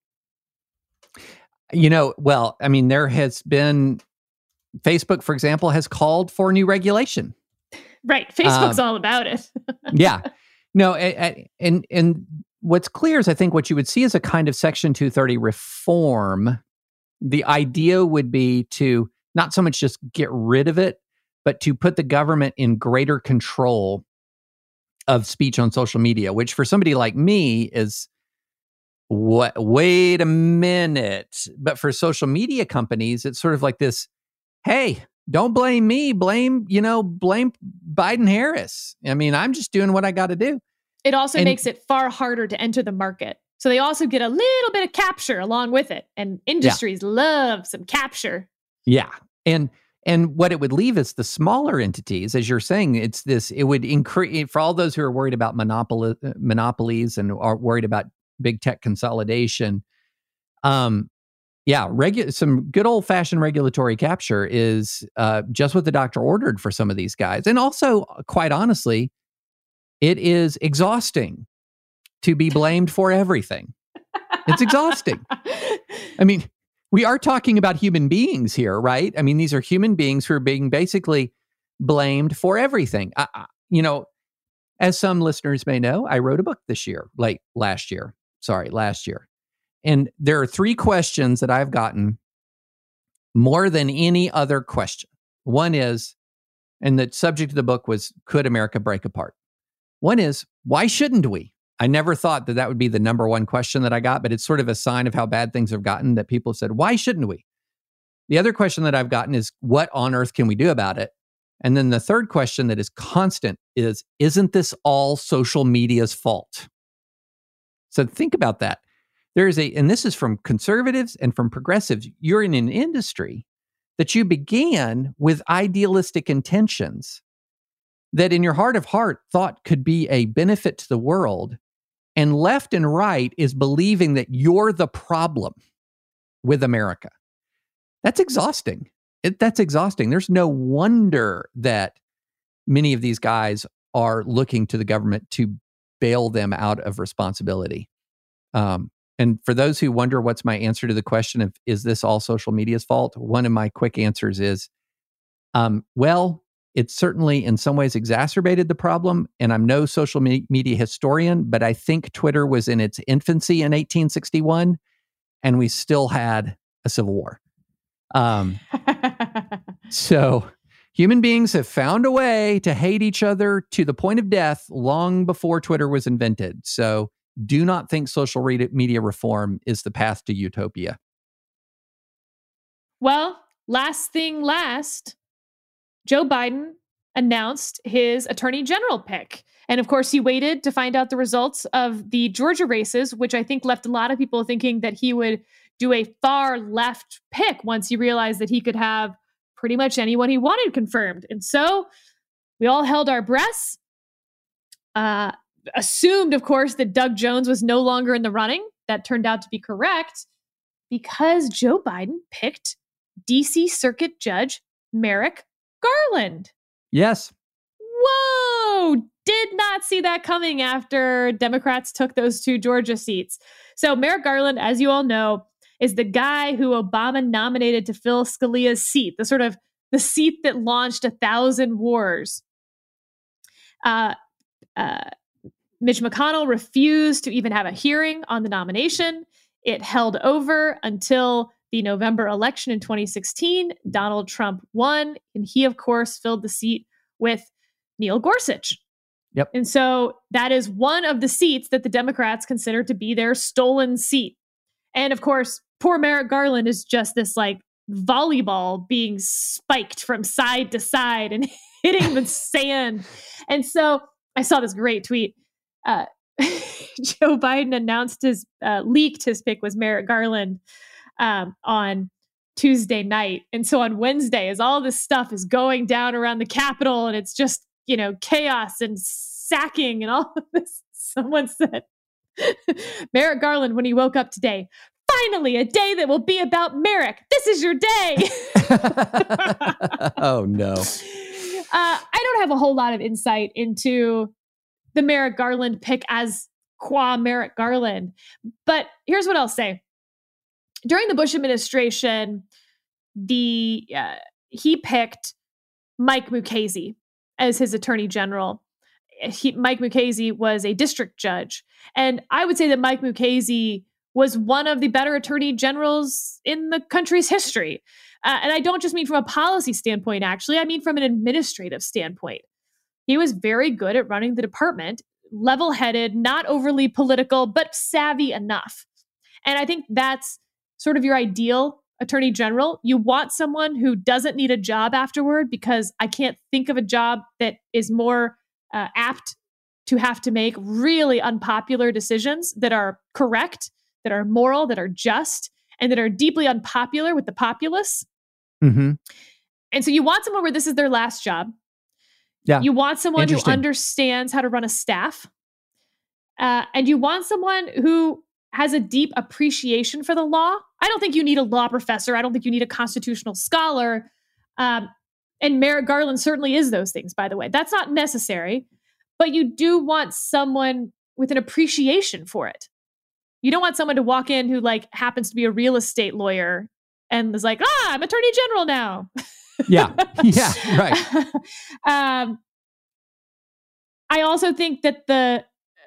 You know, well, I mean, there has been Facebook, for example, has called for new regulation Right. Facebook's um, all about it. yeah. No, and and what's clear is I think what you would see is a kind of Section 230 reform. The idea would be to not so much just get rid of it, but to put the government in greater control of speech on social media, which for somebody like me is what wait a minute. But for social media companies, it's sort of like this, hey, don't blame me. Blame, you know, blame Biden Harris. I mean, I'm just doing what I got to do. It also and, makes it far harder to enter the market. So they also get a little bit of capture along with it. And industries yeah. love some capture. Yeah. And And what it would leave is the smaller entities, as you're saying, it's this, it would increase for all those who are worried about monopoly, monopolies and are worried about big tech consolidation. Um, yeah, regu- some good old fashioned regulatory capture is uh, just what the doctor ordered for some of these guys. And also, quite honestly, it is exhausting to be blamed for everything. It's exhausting. I mean, we are talking about human beings here, right? I mean, these are human beings who are being basically blamed for everything. I, I, you know, as some listeners may know, I wrote a book this year, late last year. Sorry, last year. And there are three questions that I've gotten more than any other question. One is, and the subject of the book was Could America Break Apart? One is, why shouldn't we? I never thought that that would be the number one question that I got, but it's sort of a sign of how bad things have gotten that people have said, why shouldn't we? The other question that I've gotten is, what on earth can we do about it? And then the third question that is constant is, isn't this all social media's fault? So think about that. There is a, and this is from conservatives and from progressives. You're in an industry that you began with idealistic intentions that in your heart of heart thought could be a benefit to the world and left and right is believing that you're the problem with America. That's exhausting. It, that's exhausting. There's no wonder that many of these guys are looking to the government to bail them out of responsibility. Um, and for those who wonder what's my answer to the question of is this all social media's fault? One of my quick answers is um, well, it certainly in some ways exacerbated the problem. And I'm no social me- media historian, but I think Twitter was in its infancy in 1861 and we still had a civil war. Um, so human beings have found a way to hate each other to the point of death long before Twitter was invented. So do not think social media reform is the path to utopia. Well, last thing last, Joe Biden announced his attorney general pick. And of course, he waited to find out the results of the Georgia races, which I think left a lot of people thinking that he would do a far left pick once he realized that he could have pretty much anyone he wanted confirmed. And so we all held our breaths, uh, assumed, of course, that Doug Jones was no longer in the running. That turned out to be correct because Joe Biden picked DC Circuit Judge Merrick Garland. Yes. Whoa! Did not see that coming after Democrats took those two Georgia seats. So, Merrick Garland, as you all know, is the guy who Obama nominated to fill Scalia's seat, the sort of the seat that launched a thousand wars. Uh, uh, Mitch McConnell refused to even have a hearing on the nomination. It held over until the November election in 2016. Donald Trump won, and he, of course, filled the seat with Neil Gorsuch. Yep. And so that is one of the seats that the Democrats consider to be their stolen seat. And of course, poor Merrick Garland is just this like volleyball being spiked from side to side and hitting the sand. And so I saw this great tweet. Uh, Joe Biden announced his uh, leaked his pick was Merrick Garland um, on Tuesday night. And so on Wednesday, as all this stuff is going down around the Capitol and it's just, you know, chaos and sacking and all of this, someone said, Merrick Garland, when he woke up today, finally a day that will be about Merrick. This is your day. oh, no. Uh, I don't have a whole lot of insight into the Merrick Garland pick as qua Merrick Garland. But here's what I'll say during the Bush administration, the uh, he picked Mike Mukasey as his attorney general. He, Mike Mukasey was a district judge, and I would say that Mike Mukasey was one of the better attorney generals in the country's history. Uh, and I don't just mean from a policy standpoint, actually, I mean from an administrative standpoint. He was very good at running the department, level headed, not overly political, but savvy enough. And I think that's sort of your ideal attorney general. You want someone who doesn't need a job afterward because I can't think of a job that is more uh, apt to have to make really unpopular decisions that are correct, that are moral, that are just, and that are deeply unpopular with the populace. Mm-hmm. and so you want someone where this is their last job. Yeah. You want someone who understands how to run a staff. Uh, and you want someone who has a deep appreciation for the law. I don't think you need a law professor. I don't think you need a constitutional scholar. Um, and Merrick Garland certainly is those things, by the way. That's not necessary, but you do want someone with an appreciation for it. You don't want someone to walk in who like happens to be a real estate lawyer and is like, ah, I'm attorney general now. Yeah. Yeah. Right. um, I also think that the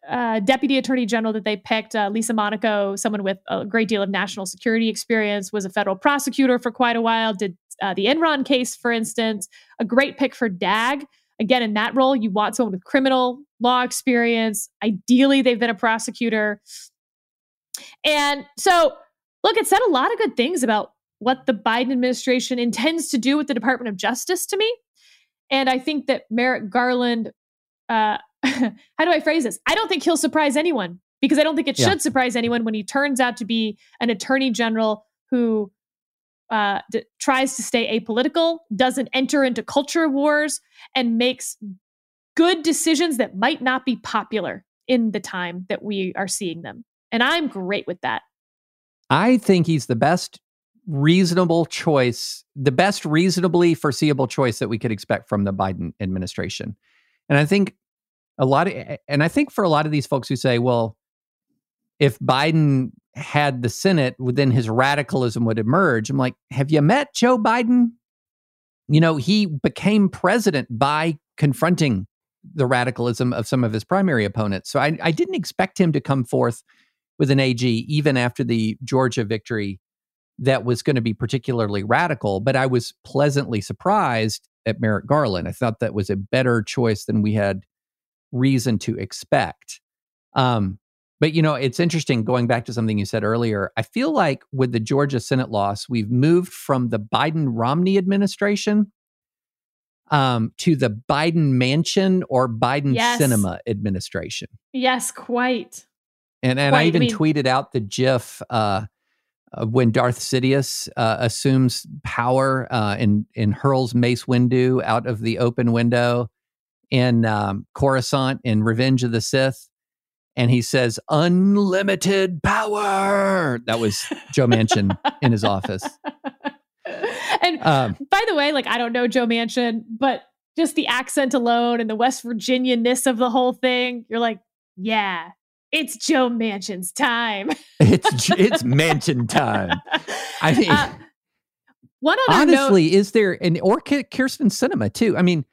uh, deputy attorney general that they picked, uh, Lisa Monaco, someone with a great deal of national security experience, was a federal prosecutor for quite a while, did uh, the Enron case, for instance, a great pick for DAG. Again, in that role, you want someone with criminal law experience. Ideally, they've been a prosecutor. And so, look, it said a lot of good things about what the Biden administration intends to do with the Department of Justice to me. And I think that Merrick Garland, uh, how do I phrase this? I don't think he'll surprise anyone because I don't think it Yeah. should surprise anyone when he turns out to be an attorney general who uh, d- tries to stay apolitical, doesn't enter into culture wars, and makes good decisions that might not be popular in the time that we are seeing them. And I'm great with that. I think he's the best reasonable choice, the best reasonably foreseeable choice that we could expect from the Biden administration. And I think a lot of, and I think for a lot of these folks who say, well, if Biden had the Senate, then his radicalism would emerge. I'm like, have you met Joe Biden? You know, he became president by confronting the radicalism of some of his primary opponents. So I, I didn't expect him to come forth with an AG, even after the Georgia victory, that was going to be particularly radical. But I was pleasantly surprised at Merrick Garland. I thought that was a better choice than we had reason to expect. Um, but you know, it's interesting going back to something you said earlier. I feel like with the Georgia Senate loss, we've moved from the Biden Romney administration um, to the Biden Manchin or Biden Yes. Sinema administration. Yes, quite. And and I Quite, I even mean- tweeted out the GIF uh, when Darth Sidious uh, assumes power uh, and and hurls Mace Windu out of the open window in um, Coruscant in Revenge of the Sith, and he says "unlimited power." That was Joe Manchin in his office. and Um, by the way, like I don't know Joe Manchin, but just the accent alone and the West Virginianness of the whole thing, you're like, yeah, it's Joe Manchin's time. it's it's Manchin time. I mean, Uh, one other note, honestly, is there an or Kyrsten Sinema too? I mean,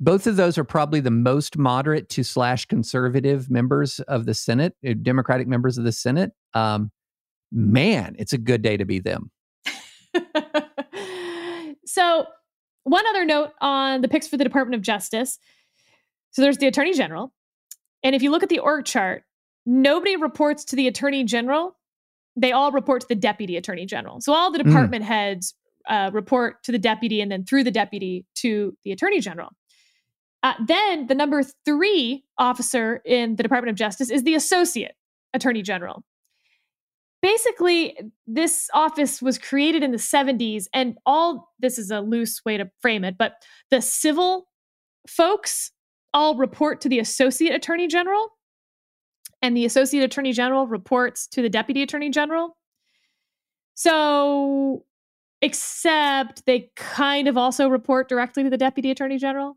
both of those are probably the most moderate to slash conservative members of the Senate, uh, Democratic members of the Senate. Um, man, it's a good day to be them. so, one other note on the picks for the Department of Justice. So, there's the Attorney General. And if you look at the org chart, nobody reports to the Attorney General. They all report to the Deputy Attorney General. So, all the department heads uh, report to the deputy and then through the deputy to the Attorney General. Uh, then, the number three officer in the Department of Justice is the Associate Attorney General basically this office was created in the 70s and all this is a loose way to frame it but the civil folks all report to the associate attorney general and the associate attorney general reports to the deputy attorney general so except they kind of also report directly to the deputy attorney general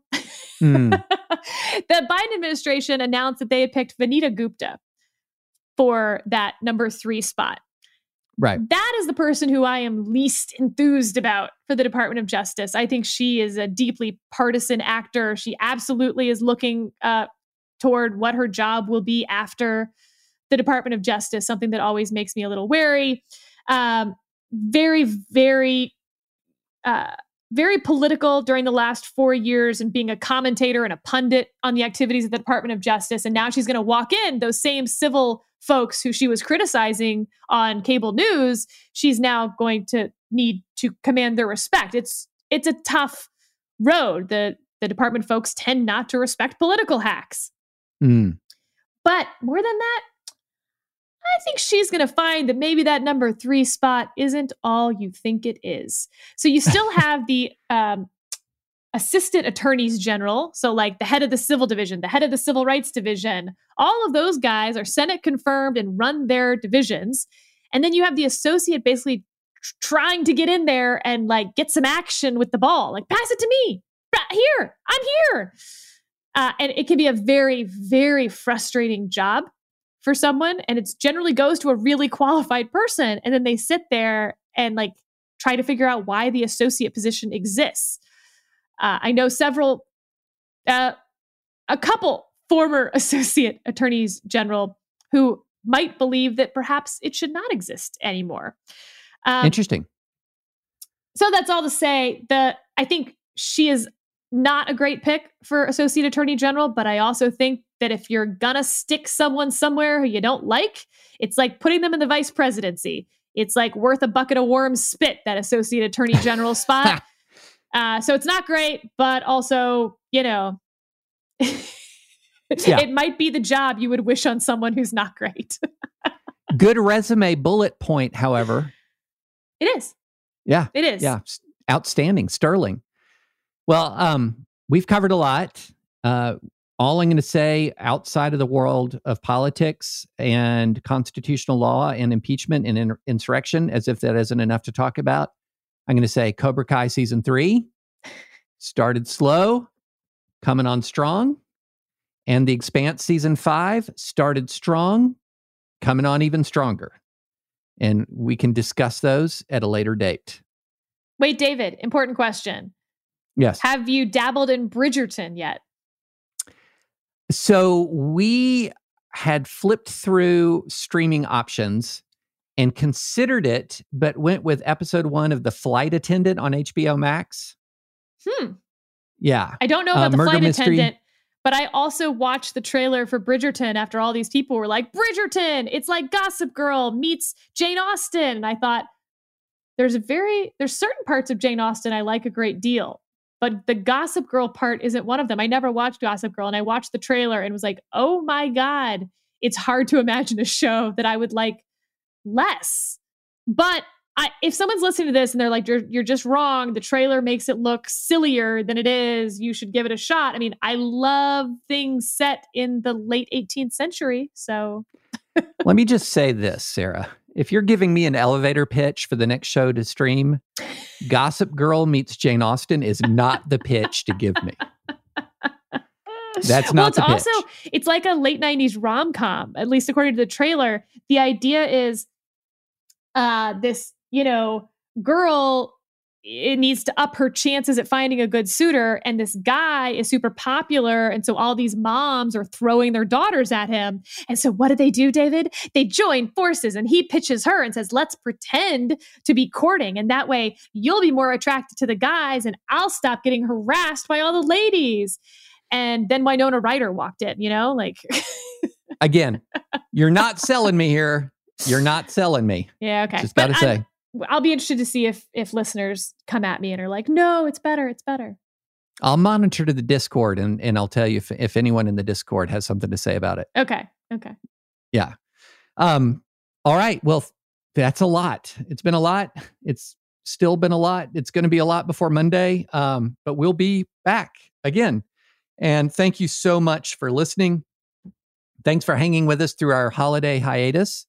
Hmm. the Biden administration announced that they had picked Vanita Gupta for that number three spot. right. That is the person who I am least enthused about for the Department of Justice. I think she is a deeply partisan actor. She absolutely is looking uh, toward what her job will be after the Department of Justice, something that always makes me a little wary. Um, very, very uh, very political during the last four years and being a commentator and a pundit on the activities of the Department of Justice. And now she's going to walk in those same civil folks who she was criticizing on cable news. She's now going to need to command their respect. It's it's a tough road. The the department folks tend not to respect political hacks. Hmm. But more than that, I think she's going to find that maybe that number three spot isn't all you think it is. So you still have the um, assistant attorneys general. So, like the head of the civil division, the head of the civil rights division, all of those guys are Senate confirmed and run their divisions. And then you have the associate basically tr- trying to get in there and like get some action with the ball, like pass it to me. Here, I'm here. Uh, and it can be a very, very frustrating job for someone. And it generally goes to a really qualified person. And then they sit there and like try to figure out why the associate position exists. Uh, I know several, uh, a couple former associate attorneys general who might believe that perhaps it should not exist anymore. Um, Interesting. So that's all to say that I think she is not a great pick for associate attorney general, but I also think that if you're gonna stick someone somewhere who you don't like, it's like putting them in the vice presidency. It's like worth a bucket of warm spit, that associate attorney general spot. Uh, so it's not great, but also, you know, yeah. it might be the job you would wish on someone who's not great. Good resume bullet point, however. It is. Yeah. It is. Yeah. Outstanding. Sterling. Well, um, we've covered a lot. Uh, all I'm going to say outside of the world of politics and constitutional law and impeachment and in- insurrection, as if that isn't enough to talk about, I'm going to say Cobra Kai season three started slow, coming on strong. And The Expanse season five started strong, coming on even stronger. And we can discuss those at a later date. Wait, David, important question. Yes. Have you dabbled in Bridgerton yet? So we had flipped through streaming options and considered it, but went with episode one of The Flight Attendant on HBO Max. Hmm. Yeah. I don't know about uh, the flight mystery. attendant, but I also watched the trailer for Bridgerton after all these people were like, Bridgerton, it's like Gossip Girl meets Jane Austen. And I thought, there's a very, there's certain parts of Jane Austen I like a great deal, but the Gossip Girl part isn't one of them. I never watched Gossip Girl and I watched the trailer and was like, oh my God, it's hard to imagine a show that I would like less. But I, if someone's listening to this and they're like, you're, you're just wrong, the trailer makes it look sillier than it is, you should give it a shot. I mean, I love things set in the late 18th century. So let me just say this, Sarah. If you're giving me an elevator pitch for the next show to stream, Gossip Girl meets Jane Austen is not the pitch to give me. That's not well, it's also it's like a late 90s rom-com, at least according to the trailer. The idea is uh this, you know, girl it needs to up her chances at finding a good suitor and this guy is super popular and so all these moms are throwing their daughters at him and so what do they do david they join forces and he pitches her and says let's pretend to be courting and that way you'll be more attracted to the guys and i'll stop getting harassed by all the ladies and then Winona Ryder walked in, you know, like again, you're not selling me here. You're not selling me. Yeah, okay. Just got to say. I'll be interested to see if if listeners come at me and are like, "No, it's better. It's better." I'll monitor to the Discord and and I'll tell you if if anyone in the Discord has something to say about it. Okay. Okay. Yeah. Um all right. Well, that's a lot. It's been a lot. It's still been a lot. It's going to be a lot before Monday. Um but we'll be back again and thank you so much for listening. Thanks for hanging with us through our holiday hiatus.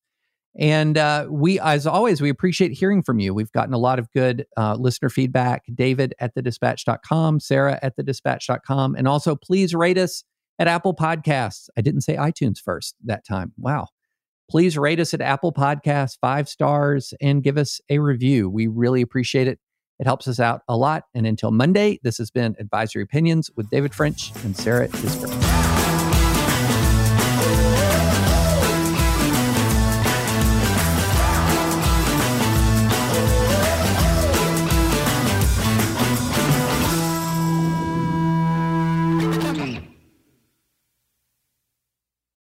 And uh, we, as always, we appreciate hearing from you. We've gotten a lot of good uh, listener feedback. David at thedispatch.com, Sarah at thedispatch.com. And also, please rate us at Apple Podcasts. I didn't say iTunes first that time. Wow. Please rate us at Apple Podcasts, five stars, and give us a review. We really appreciate it. It helps us out a lot. And until Monday, this has been Advisory Opinions with David French and Sarah Isgur.